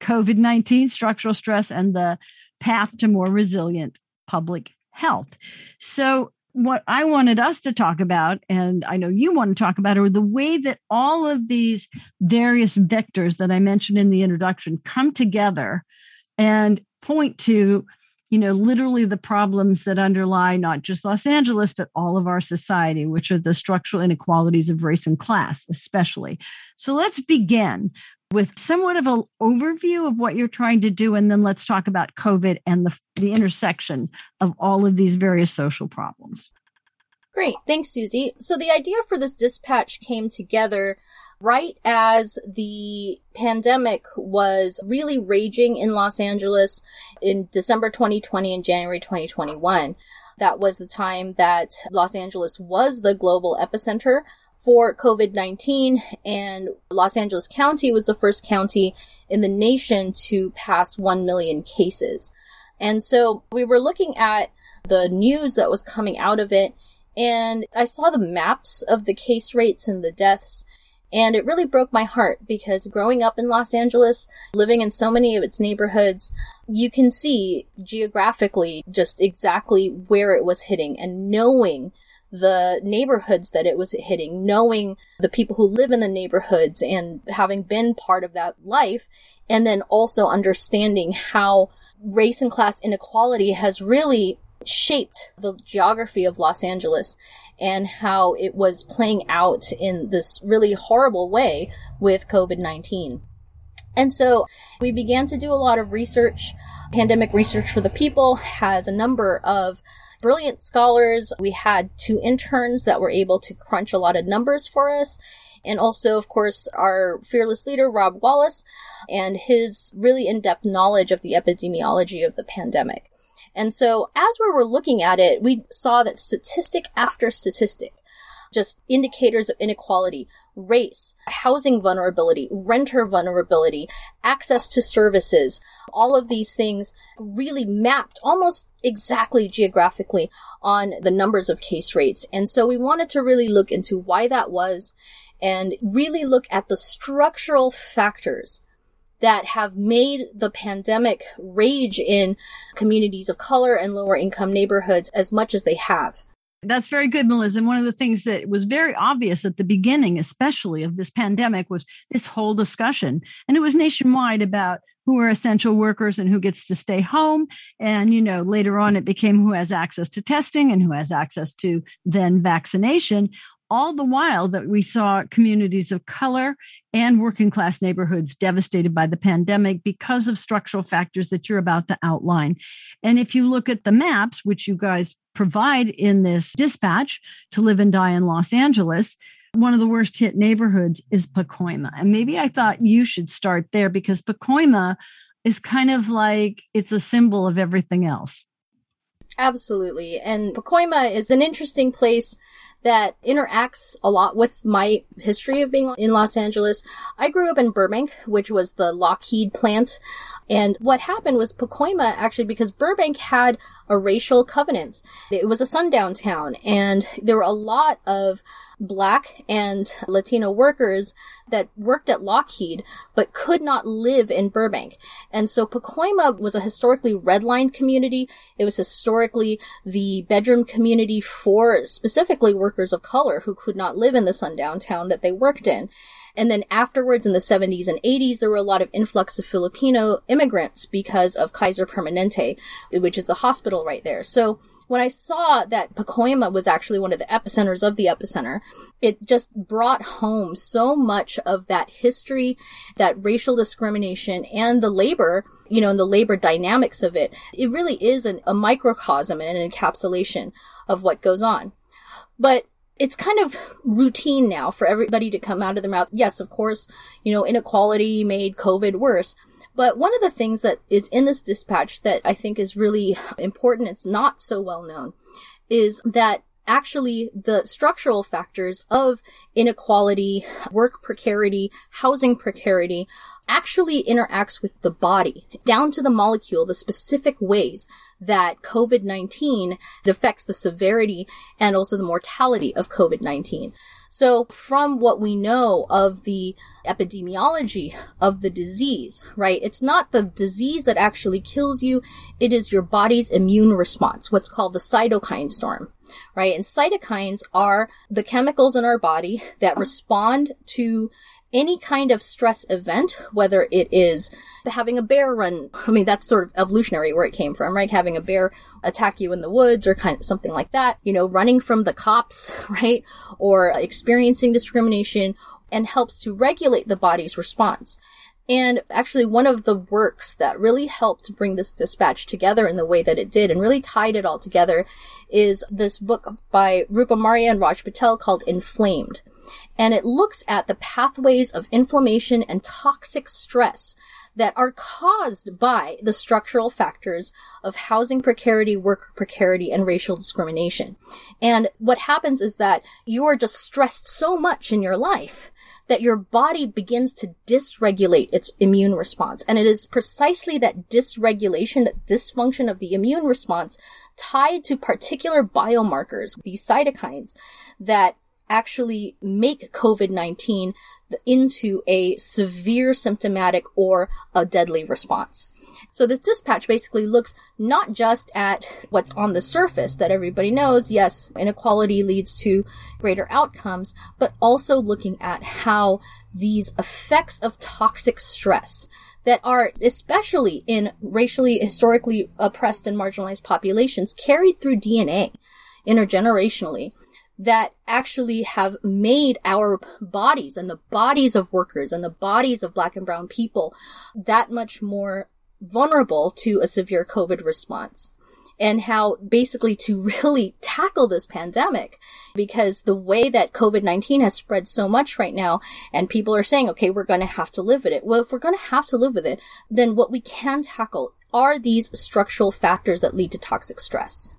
Speaker 1: COVID 19, structural stress, and the path to more resilient public health. So what I wanted us to talk about, and I know you want to talk about, are the way that all of these various vectors that I mentioned in the introduction come together and point to, you know, literally the problems that underlie not just Los Angeles, but all of our society, which are the structural inequalities of race and class, especially. So let's begin with somewhat of an overview of what you're trying to do. And then let's talk about COVID and the, the intersection of all of these various social problems.
Speaker 3: Great. Thanks, Suzi. So the idea for this dispatch came together right as the pandemic was really raging in Los Angeles in December 2020 and January 2021. That was the time that Los Angeles was the global epicenter for COVID-19 and Los Angeles County was the first county in the nation to pass 1 million cases. And so we were looking at the news that was coming out of it and I saw the maps of the case rates and the deaths and it really broke my heart because growing up in Los Angeles, living in so many of its neighborhoods, you can see geographically just exactly where it was hitting and knowing the neighborhoods that it was hitting, knowing the people who live in the neighborhoods and having been part of that life, and then also understanding how race and class inequality has really shaped the geography of Los Angeles and how it was playing out in this really horrible way with COVID-19. And so we began to do a lot of research. Pandemic Research for the People has a number of brilliant scholars. We had two interns that were able to crunch a lot of numbers for us. And also, of course, our fearless leader, Rob Wallace, and his really in-depth knowledge of the epidemiology of the pandemic. And so as we were looking at it, we saw that statistic after statistic, just indicators of inequality, race, housing vulnerability, renter vulnerability, access to services, all of these things really mapped almost exactly geographically on the numbers of case rates. And so we wanted to really look into why that was and really look at the structural factors that have made the pandemic rage in communities of color and lower income neighborhoods as much as they have.
Speaker 1: That's very good, Melissa. And one of the things that was very obvious at the beginning, especially of this pandemic, was this whole discussion. And it was nationwide about who are essential workers and who gets to stay home. And, you know, later on it became who has access to testing and who has access to then vaccination all the while that we saw communities of color and working class neighborhoods devastated by the pandemic because of structural factors that you're about to outline. And if you look at the maps, which you guys provide in this dispatch to live and die in Los Angeles, one of the worst hit neighborhoods is Pacoima. And maybe I thought you should start there because Pacoima is kind of like it's a symbol of everything else.
Speaker 3: Absolutely. And Pacoima is an interesting place that interacts a lot with my history of being in Los Angeles. I grew up in Burbank, which was the Lockheed plant. And what happened was Pacoima actually, because Burbank had a racial covenant. It was a sundown town and there were a lot of black and Latino workers that worked at Lockheed, but could not live in Burbank. And so Pacoima was a historically redlined community. It was historically the bedroom community for specifically workers of color who could not live in the sundown town that they worked in. And then afterwards in the 70s and 80s, there were a lot of influx of Filipino immigrants because of Kaiser Permanente, which is the hospital right there. So when I saw that Pacoima was actually one of the epicenters of the epicenter, it just brought home so much of that history, that racial discrimination and the labor, you know, and the labor dynamics of it. It really is an, a microcosm and an encapsulation of what goes on. But it's kind of routine now for everybody to come out of their mouth. Yes, of course, you know, inequality made COVID worse. But one of the things that is in this dispatch that I think is really important, it's not so well known, is that actually the structural factors of inequality, work precarity, housing precarity actually interacts with the body down to the molecule, the specific ways that COVID-19 affects the severity and also the mortality of COVID-19. So from what we know of the epidemiology of the disease, right? It's not the disease that actually kills you. It is your body's immune response, what's called the cytokine storm, right? And cytokines are the chemicals in our body that respond to any kind of stress event, whether it is having a bear run, I mean, that's sort of evolutionary where it came from, right? Having a bear attack you in the woods or kind of something like that, you know, running from the cops, right? Or experiencing discrimination and helps to regulate the body's response. And actually, one of the works that really helped bring this dispatch together in the way that it did and really tied it all together is this book by Rupa Marya and Raj Patel called Inflamed. And it looks at the pathways of inflammation and toxic stress that are caused by the structural factors of housing precarity, worker precarity, and racial discrimination. And what happens is that you are just stressed so much in your life that your body begins to dysregulate its immune response. And it is precisely that dysregulation, that dysfunction of the immune response tied to particular biomarkers, these cytokines, that actually make COVID-19 into a severe symptomatic or a deadly response. So this dispatch basically looks not just at what's on the surface that everybody knows, yes, inequality leads to greater outcomes, but also looking at how these effects of toxic stress that are especially in racially historically oppressed and marginalized populations carried through DNA intergenerationally that actually have made our bodies and the bodies of workers and the bodies of black and brown people that much more vulnerable to a severe COVID response. And how basically to really tackle this pandemic, because the way that COVID-19 has spread so much right now, and people are saying, okay, we're going to have to live with it. Well, if we're going to have to live with it, then what we can tackle are these structural factors that lead to toxic stress.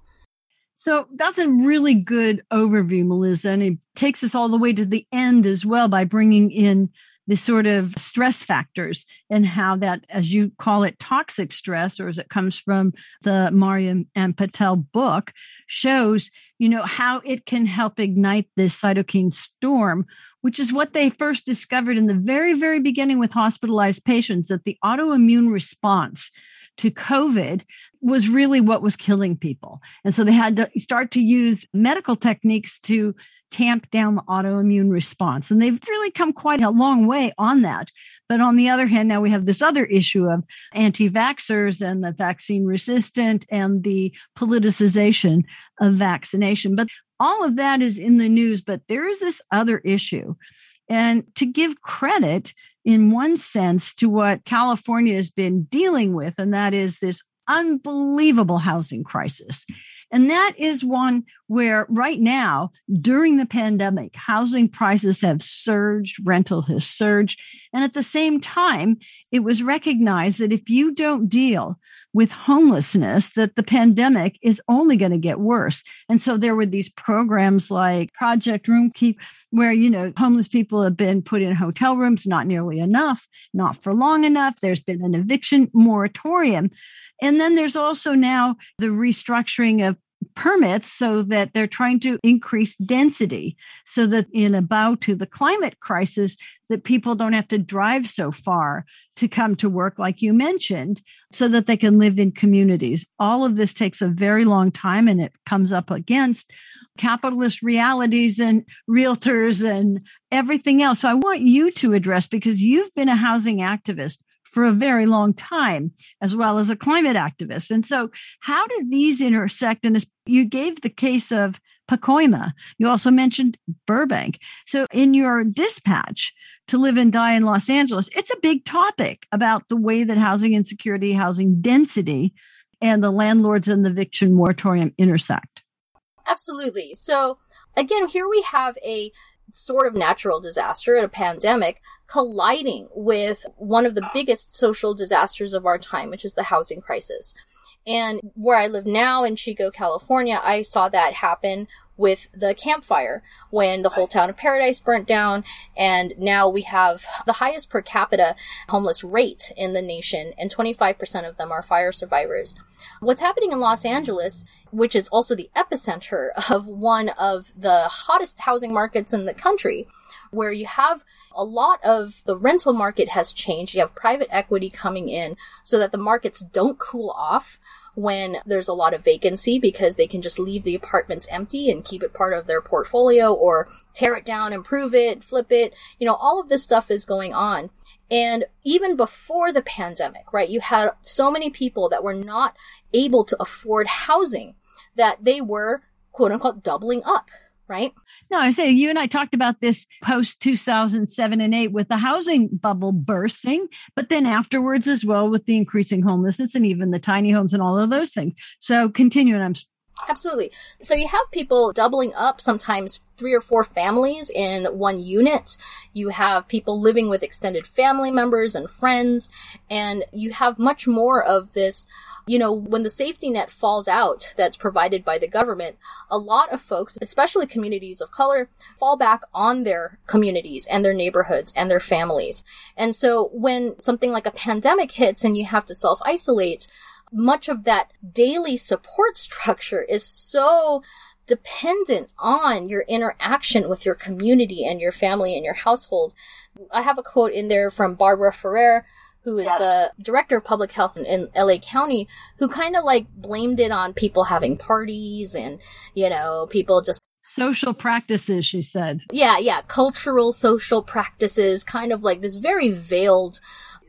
Speaker 1: So that's a really good overview, Melissa. And it takes us all the way to the end as well by bringing in the sort of stress factors and how that, as you call it, toxic stress, or as it comes from the Marya and Patel book, shows you know, how it can help ignite this cytokine storm, which is what they first discovered in the very, very beginning with hospitalized patients that the autoimmune response to COVID was really what was killing people. And so they had to start to use medical techniques to tamp down the autoimmune response. And they've really come quite a long way on that. But on the other hand, now we have this other issue of anti vaxxers and the vaccine resistant and the politicization of vaccination. But all of that is in the news. But there is this other issue. And to give credit in one sense to what California has been dealing with, and that is this unbelievable housing crisis. And that is one where right now, during the pandemic, housing prices have surged, rental has surged. And at the same time, it was recognized that if you don't deal with homelessness, that the pandemic is only going to get worse. And so there were these programs like Project Room Roomkey, where, you know, homeless people have been put in hotel rooms, not nearly enough, not for long enough. There's been an eviction moratorium. And then there's also now the restructuring of permits so that they're trying to increase density so that in a bow to the climate crisis that people don't have to drive so far to come to work like you mentioned so that they can live in communities. All of this takes a very long time and it comes up against capitalist realities and realtors and everything else. So i want you to address because you've been a housing activist for a very long time, as well as a climate activist. And so, how do these intersect? And you gave the case of Pacoima. You also mentioned Burbank. So, in your dispatch to live and die in Los Angeles, it's a big topic about the way that housing insecurity, housing density, and the landlords and the eviction moratorium intersect.
Speaker 3: Absolutely. So, again, here we have a sort of natural disaster, a pandemic, colliding with one of the biggest social disasters of our time, which is the housing crisis. And where I live now in Chico, California, I saw that happen with the Camp Fire when the whole town of Paradise burnt down. And now we have the highest per capita homeless rate in the nation, and 25% of them are fire survivors. What's happening in Los Angeles, which is also the epicenter of one of the hottest housing markets in the country, where you have a lot of the rental market has changed. You have private equity coming in so that the markets don't cool off when there's a lot of vacancy because they can just leave the apartments empty and keep it part of their portfolio or tear it down, improve it, flip it. You know, all of this stuff is going on. And even before the pandemic, right, you had so many people that were not able to afford housing that they were quote unquote doubling up right?
Speaker 1: No, I say you and I talked about this post 2007 and 8 with the housing bubble bursting, but then afterwards as well with the increasing homelessness and even the tiny homes and all of those things. So continue and I'm
Speaker 3: Absolutely. So you have people doubling up, sometimes three or four families in one unit. You have people living with extended family members and friends, and you have much more of this you know, when the safety net falls out that's provided by the government, a lot of folks, especially communities of color, fall back on their communities and their neighborhoods and their families. And so when something like a pandemic hits and you have to self isolate, much of that daily support structure is so dependent on your interaction with your community and your family and your household. I have a quote in there from Barbara Ferrer, who is yes. the director of public health in, in LA County, who kind of like blamed it on people having parties and, you know, people just
Speaker 1: social practices, she said.
Speaker 3: Yeah, yeah, cultural social practices, kind of like this very veiled,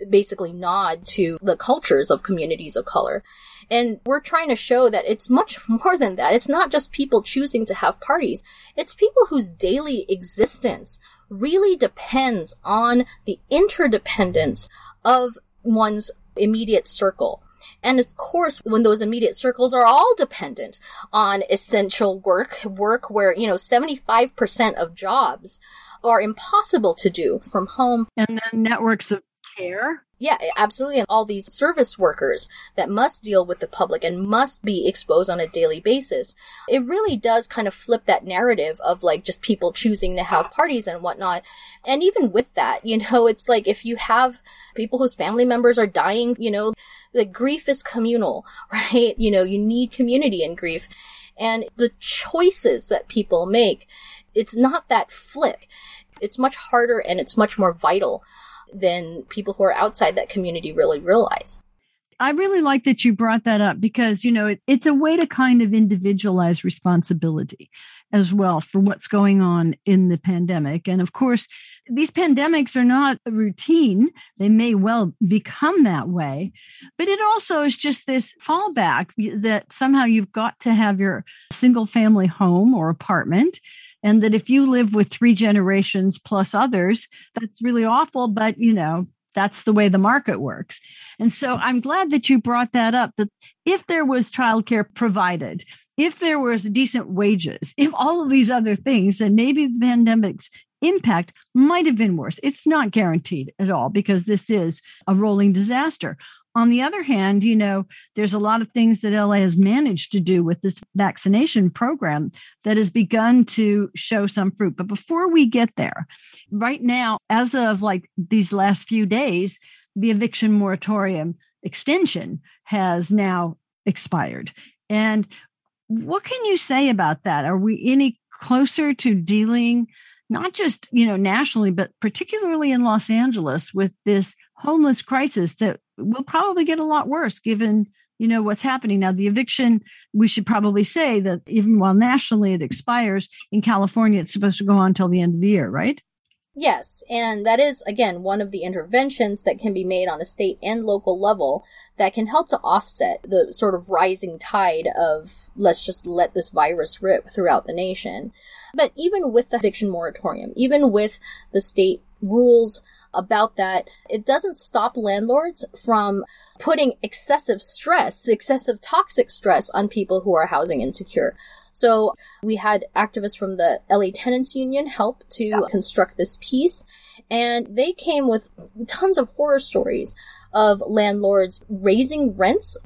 Speaker 3: basically nod to the cultures of communities of color. And we're trying to show that it's much more than that. It's not just people choosing to have parties. It's people whose daily existence really depends on the interdependence of one's immediate circle. And of course, when those immediate circles are all dependent on essential work, work where, you know, 75% of jobs are impossible to do from home.
Speaker 1: And then networks of care.
Speaker 3: Yeah, absolutely. And all these service workers that must deal with the public and must be exposed on a daily basis. It really does kind of flip that narrative of like just people choosing to have parties and whatnot. And even with that, you know, it's like if you have people whose family members are dying, you know, the grief is communal, right? You know, you need community in grief. And the choices that people make, it's not that flick. It's much harder and it's much more vital than people who are outside that community really realize.
Speaker 1: I really like that you brought that up because, you know, it, it's a way to kind of individualize responsibility as well for what's going on in the pandemic. And of course, these pandemics are not a routine. They may well become that way, but it also is just this fallback that somehow you've got to have your single family home or apartment and that if you live with three generations plus others that's really awful but you know that's the way the market works. And so I'm glad that you brought that up that if there was childcare provided, if there was decent wages, if all of these other things, then maybe the pandemic's impact might have been worse. It's not guaranteed at all because this is a rolling disaster. On the other hand, you know, there's a lot of things that LA has managed to do with this vaccination program that has begun to show some fruit. But before we get there, right now, as of like these last few days, the eviction moratorium extension has now expired. And what can you say about that? Are we any closer to dealing not just, you know, nationally, but particularly in Los Angeles with this homeless crisis that will probably get a lot worse given you know what's happening now the eviction we should probably say that even while nationally it expires in california it's supposed to go on until the end of the year right
Speaker 3: Yes, and that is, again, one of the interventions that can be made on a state and local level that can help to offset the sort of rising tide of let's just let this virus rip throughout the nation. But even with the eviction moratorium, even with the state rules about that. It doesn't stop landlords from putting excessive stress, excessive toxic stress on people who are housing insecure. So we had activists from the LA Tenants Union help to construct this piece and they came with tons of horror stories of landlords raising rents,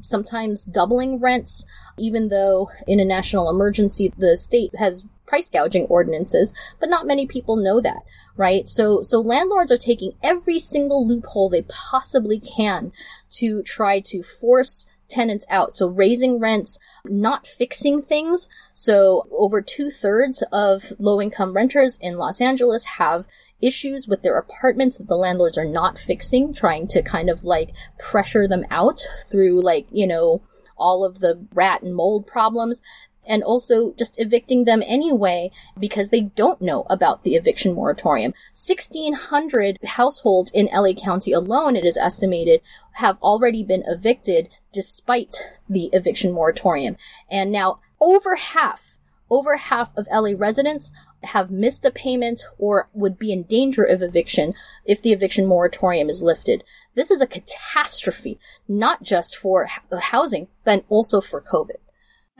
Speaker 3: sometimes doubling rents, even though in a national emergency, the state has price gouging ordinances, but not many people know that, right? So, so landlords are taking every single loophole they possibly can to try to force tenants out. So raising rents, not fixing things. So over two thirds of low income renters in Los Angeles have issues with their apartments that the landlords are not fixing, trying to kind of like pressure them out through like, you know, all of the rat and mold problems and also just evicting them anyway because they don't know about the eviction moratorium. 1600 households in LA County alone, it is estimated, have already been evicted despite the eviction moratorium. And now over half over half of LA residents have missed a payment or would be in danger of eviction if the eviction moratorium is lifted. This is a catastrophe, not just for housing, but also for COVID.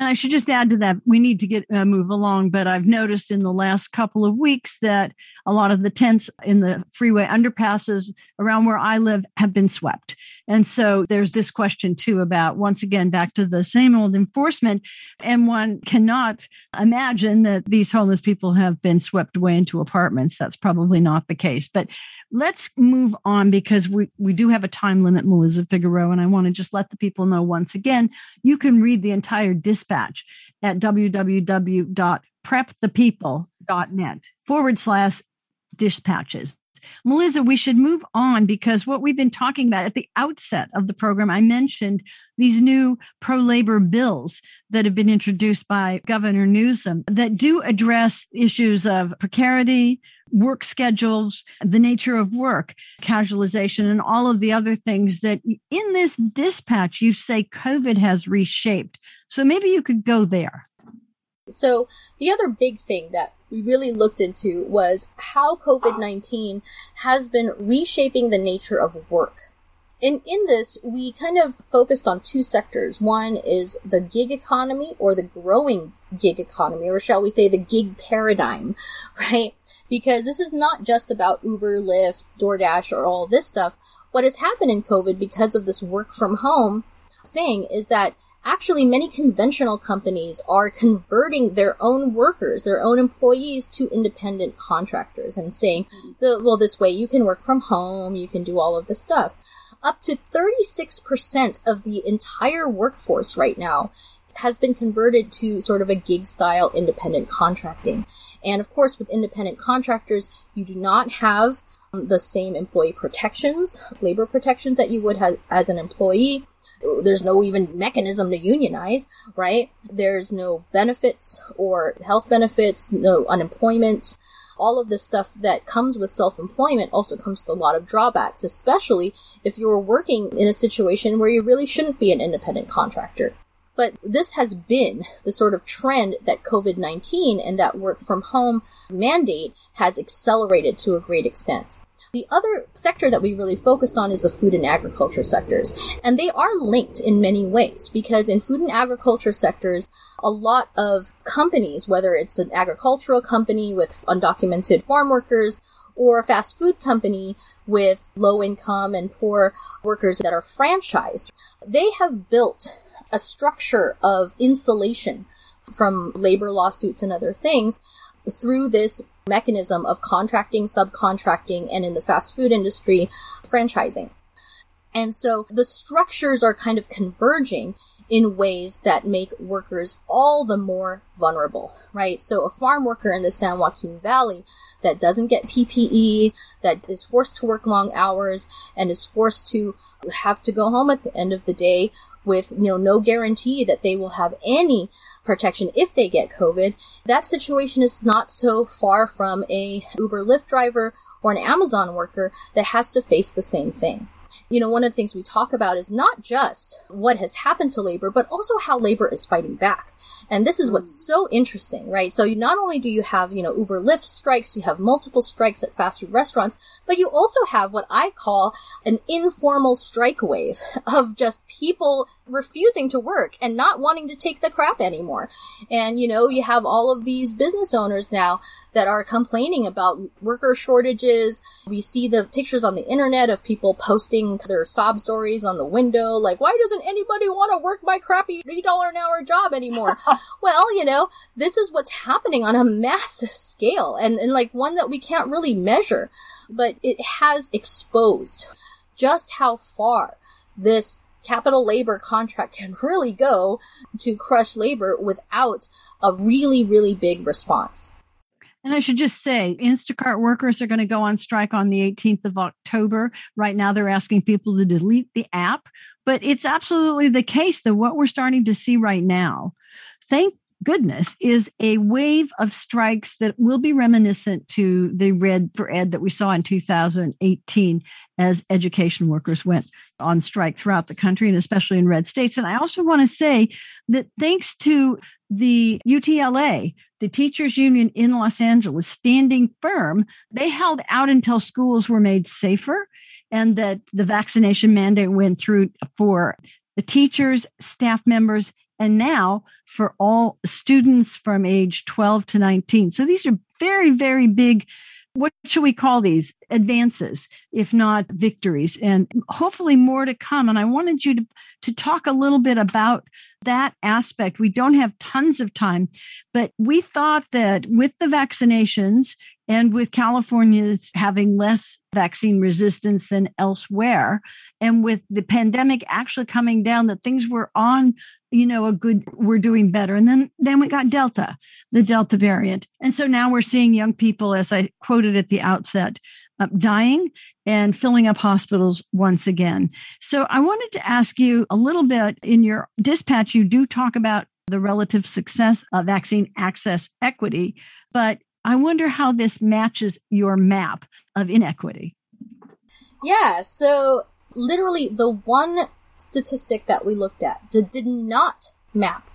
Speaker 1: And I should just add to that, we need to get uh, move along. But I've noticed in the last couple of weeks that a lot of the tents in the freeway underpasses around where I live have been swept. And so there's this question too about once again back to the same old enforcement. And one cannot imagine that these homeless people have been swept away into apartments. That's probably not the case. But let's move on because we, we do have a time limit, Melissa Figueroa, and I want to just let the people know once again, you can read the entire dispatch dispatch at www.prepthepeople.net forward slash dispatches. Melissa, we should move on because what we've been talking about at the outset of the program, I mentioned these new pro labor bills that have been introduced by Governor Newsom that do address issues of precarity, work schedules, the nature of work, casualization, and all of the other things that in this dispatch you say COVID has reshaped. So maybe you could go there.
Speaker 3: So the other big thing that we really looked into was how COVID-19 has been reshaping the nature of work. And in this, we kind of focused on two sectors. One is the gig economy or the growing gig economy, or shall we say the gig paradigm, right? Because this is not just about Uber, Lyft, DoorDash, or all this stuff. What has happened in COVID because of this work from home thing is that actually many conventional companies are converting their own workers, their own employees to independent contractors and saying, well, this way you can work from home, you can do all of this stuff. Up to 36% of the entire workforce right now has been converted to sort of a gig style independent contracting. And of course, with independent contractors, you do not have um, the same employee protections, labor protections that you would have as an employee. There's no even mechanism to unionize, right? There's no benefits or health benefits, no unemployment. All of this stuff that comes with self-employment also comes with a lot of drawbacks, especially if you're working in a situation where you really shouldn't be an independent contractor. But this has been the sort of trend that COVID-19 and that work from home mandate has accelerated to a great extent. The other sector that we really focused on is the food and agriculture sectors. And they are linked in many ways because in food and agriculture sectors, a lot of companies, whether it's an agricultural company with undocumented farm workers or a fast food company with low income and poor workers that are franchised, they have built a structure of insulation from labor lawsuits and other things through this mechanism of contracting, subcontracting, and in the fast food industry, franchising. And so the structures are kind of converging in ways that make workers all the more vulnerable, right? So a farm worker in the San Joaquin Valley that doesn't get PPE, that is forced to work long hours and is forced to have to go home at the end of the day with, you know, no guarantee that they will have any protection if they get COVID. That situation is not so far from a Uber Lyft driver or an Amazon worker that has to face the same thing. You know, one of the things we talk about is not just what has happened to labor, but also how labor is fighting back. And this is what's mm. so interesting, right? So not only do you have, you know, Uber Lyft strikes, you have multiple strikes at fast food restaurants, but you also have what I call an informal strike wave of just people refusing to work and not wanting to take the crap anymore. And, you know, you have all of these business owners now that are complaining about worker shortages. We see the pictures on the internet of people posting their sob stories on the window, like, why doesn't anybody want to work my crappy $3 an hour job anymore? well, you know, this is what's happening on a massive scale and, and like one that we can't really measure, but it has exposed just how far this capital labor contract can really go to crush labor without a really, really big response.
Speaker 1: And I should just say, Instacart workers are going to go on strike on the 18th of October. Right now, they're asking people to delete the app, but it's absolutely the case that what we're starting to see right now, thank goodness is a wave of strikes that will be reminiscent to the red for ed that we saw in 2018 as education workers went on strike throughout the country and especially in red states. And i also want to say that thanks to the UTLA, the teachers union in Los Angeles, standing firm, they held out until schools were made safer and that the vaccination mandate went through for the teachers, staff members, and now for all students from age 12 to 19. So these are very, very big what should we call these? Advances if not victories and hopefully more to come. And i wanted you to, to talk a little bit about that aspect. We don't have tons of time but we thought that with the vaccinations and with California's having less vaccine resistance than elsewhere, and with the pandemic actually coming down, that things were on, you know, a good, we're doing better. And then, then we got Delta, the Delta variant. And so now we're seeing young people, as I quoted at the outset, uh, dying and filling up hospitals once again. So I wanted to ask you a little bit in your dispatch, you do talk about the relative success of vaccine access equity, but I wonder how this matches your map of inequity.
Speaker 3: Yeah, so literally the one statistic that we looked at that did not map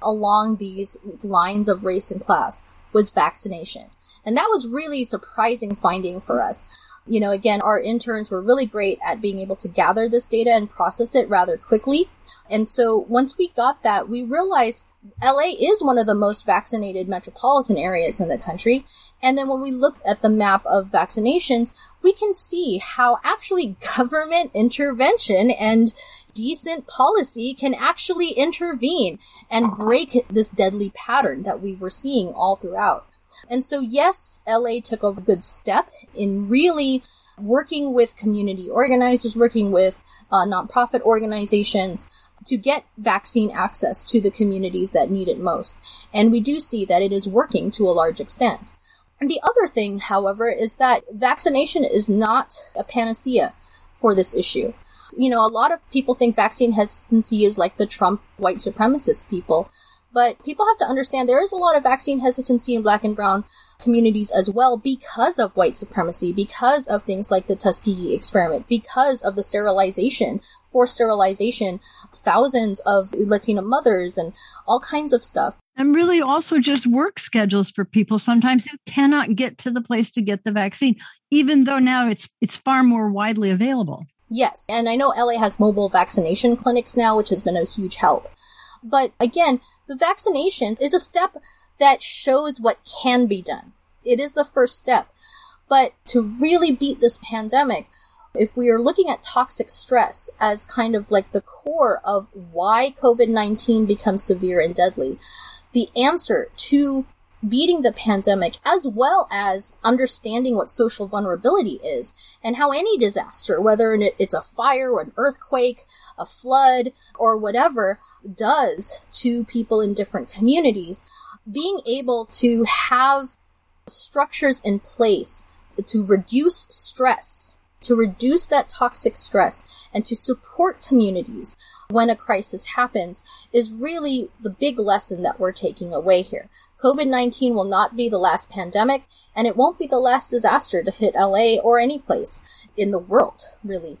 Speaker 3: along these lines of race and class was vaccination. And that was really surprising finding for us. You know, again, our interns were really great at being able to gather this data and process it rather quickly. And so once we got that, we realized LA is one of the most vaccinated metropolitan areas in the country. And then when we look at the map of vaccinations, we can see how actually government intervention and decent policy can actually intervene and break this deadly pattern that we were seeing all throughout. And so, yes, LA took a good step in really working with community organizers, working with uh, nonprofit organizations, to get vaccine access to the communities that need it most. And we do see that it is working to a large extent. And the other thing, however, is that vaccination is not a panacea for this issue. You know, a lot of people think vaccine hesitancy is like the Trump white supremacist people. But people have to understand there is a lot of vaccine hesitancy in black and brown communities as well because of white supremacy, because of things like the Tuskegee experiment, because of the sterilization, forced sterilization, thousands of Latina mothers and all kinds of stuff.
Speaker 1: And really also just work schedules for people sometimes who cannot get to the place to get the vaccine, even though now it's it's far more widely available.
Speaker 3: Yes. And I know LA has mobile vaccination clinics now, which has been a huge help. But again, the vaccination is a step that shows what can be done. It is the first step. But to really beat this pandemic, if we are looking at toxic stress as kind of like the core of why COVID 19 becomes severe and deadly, the answer to beating the pandemic as well as understanding what social vulnerability is and how any disaster, whether it's a fire or an earthquake, a flood, or whatever, does to people in different communities, being able to have structures in place to reduce stress, to reduce that toxic stress, and to support communities when a crisis happens is really the big lesson that we're taking away here. COVID 19 will not be the last pandemic, and it won't be the last disaster to hit LA or any place in the world, really.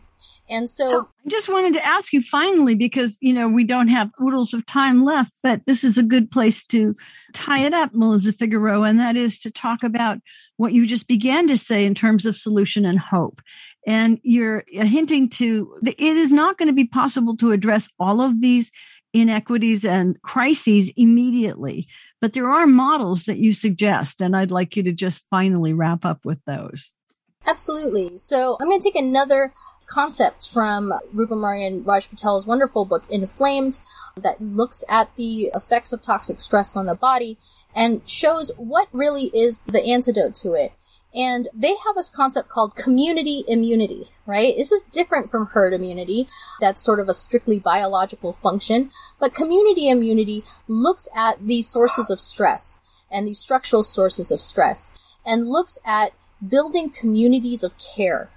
Speaker 3: And so, so,
Speaker 1: I just wanted to ask you finally, because, you know, we don't have oodles of time left, but this is a good place to tie it up, Melissa Figueroa, and that is to talk about what you just began to say in terms of solution and hope. And you're hinting to it is not going to be possible to address all of these inequities and crises immediately, but there are models that you suggest. And I'd like you to just finally wrap up with those.
Speaker 3: Absolutely. So I'm going to take another concept from Rupa Marya and Raj Patel's wonderful book, Inflamed, that looks at the effects of toxic stress on the body and shows what really is the antidote to it. And they have this concept called community immunity, right? This is different from herd immunity. That's sort of a strictly biological function. But community immunity looks at these sources of stress and these structural sources of stress and looks at building communities of care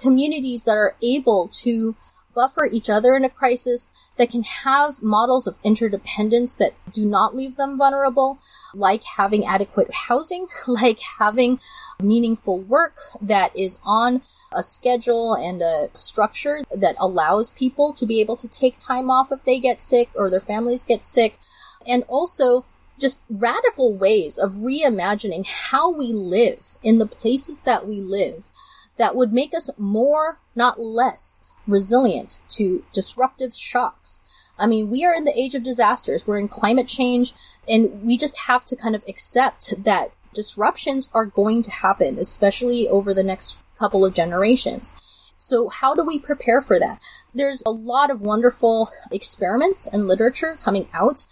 Speaker 3: communities that are able to buffer each other in a crisis, that can have models of interdependence that do not leave them vulnerable, like having adequate housing, like having meaningful work that is on a schedule and a structure that allows people to be able to take time off if they get sick or their families get sick, and also just radical ways of reimagining how we live in the places that we live that would make us more, not less, resilient to disruptive shocks. I mean, we are in the age of disasters. We're in climate change and we just have to kind of accept that disruptions are going to happen, especially over the next couple of generations. So how do we prepare for that? There's a lot of wonderful experiments and literature coming out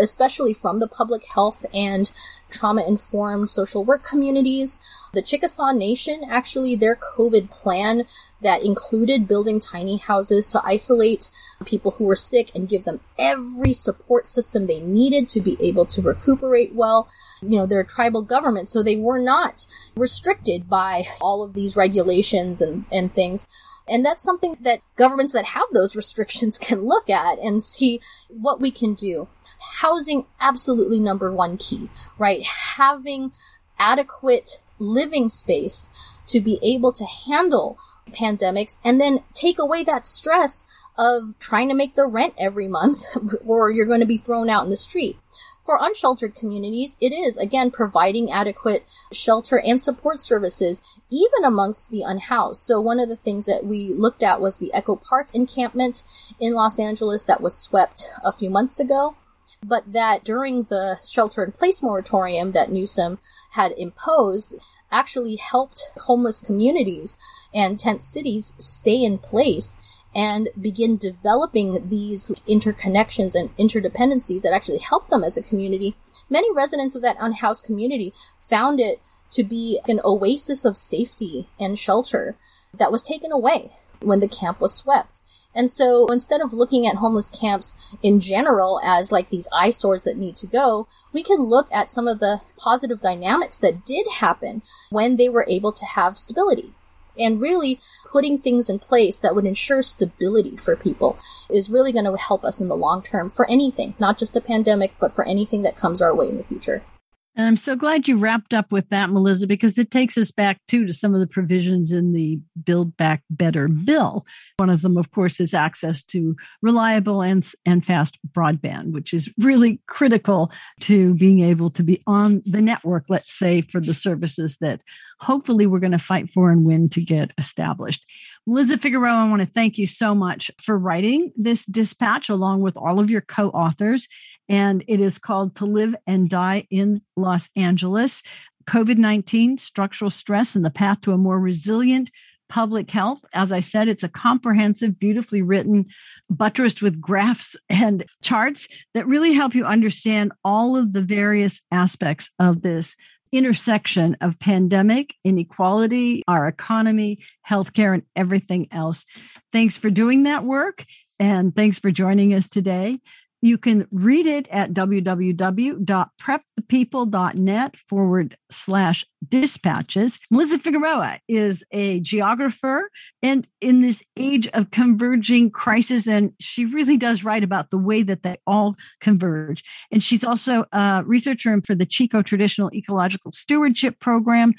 Speaker 3: especially from the public health and trauma informed social work communities. The Chickasaw Nation, actually, their COVID plan that included building tiny houses to isolate people who were sick and give them every support system they needed to be able to recuperate well. You know, they're a tribal government, so they were not restricted by all of these regulations and, and things. And that's something that governments that have those restrictions can look at and see what we can do housing absolutely number one key, right? Having adequate living space to be able to handle pandemics and then take away that stress of trying to make the rent every month or you're going to be thrown out in the street. For unsheltered communities, it is again providing adequate shelter and support services, even amongst the unhoused. So one of the things that we looked at was the Echo Park encampment in Los Angeles that was swept a few months ago but that during the shelter in place moratorium that Newsom had imposed actually helped homeless communities and tent cities stay in place and begin developing these interconnections and interdependencies that actually help them as a community. Many residents of that unhoused community found it to be an oasis of safety and shelter that was taken away when the camp was swept. And so instead of looking at homeless camps in general as like these eyesores that need to go, we can look at some of the positive dynamics that did happen when they were able to have stability. And really putting things in place that would ensure stability for people is really going to help us in the long term for anything, not just a pandemic, but for anything that comes our way in the future.
Speaker 1: And I'm so glad you wrapped up with that, Melissa, because it takes us back too to some of the provisions in the Build Back Better bill. One of them, of course, is access to reliable and, and fast broadband, which is really critical to being able to be on the network, let's say, for the services that hopefully we're going to fight for and win to get established. Liza Figueroa, I want to thank you so much for writing this dispatch along with all of your co authors. And it is called To Live and Die in Los Angeles COVID 19, Structural Stress, and the Path to a More Resilient Public Health. As I said, it's a comprehensive, beautifully written, buttressed with graphs and charts that really help you understand all of the various aspects of this intersection of pandemic, inequality, our economy, healthcare, and everything else. Thanks for doing that work. And thanks for joining us today. You can read it at www.prepthepeople.net forward slash dispatches. Melissa Figueroa is a geographer and in this age of converging crisis, and she really does write about the way that they all converge. And she's also a researcher for the Chico Traditional Ecological Stewardship Program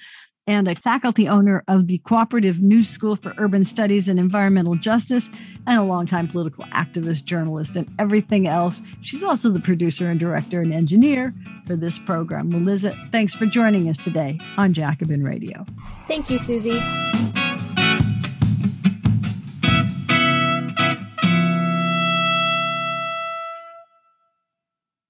Speaker 1: and a faculty owner of the Cooperative New School for Urban Studies and Environmental Justice, and a longtime political activist, journalist, and everything else. She's also the producer and director and engineer for this program. Melissa, thanks for joining us today on Jacobin Radio.
Speaker 3: Thank you, Suzi.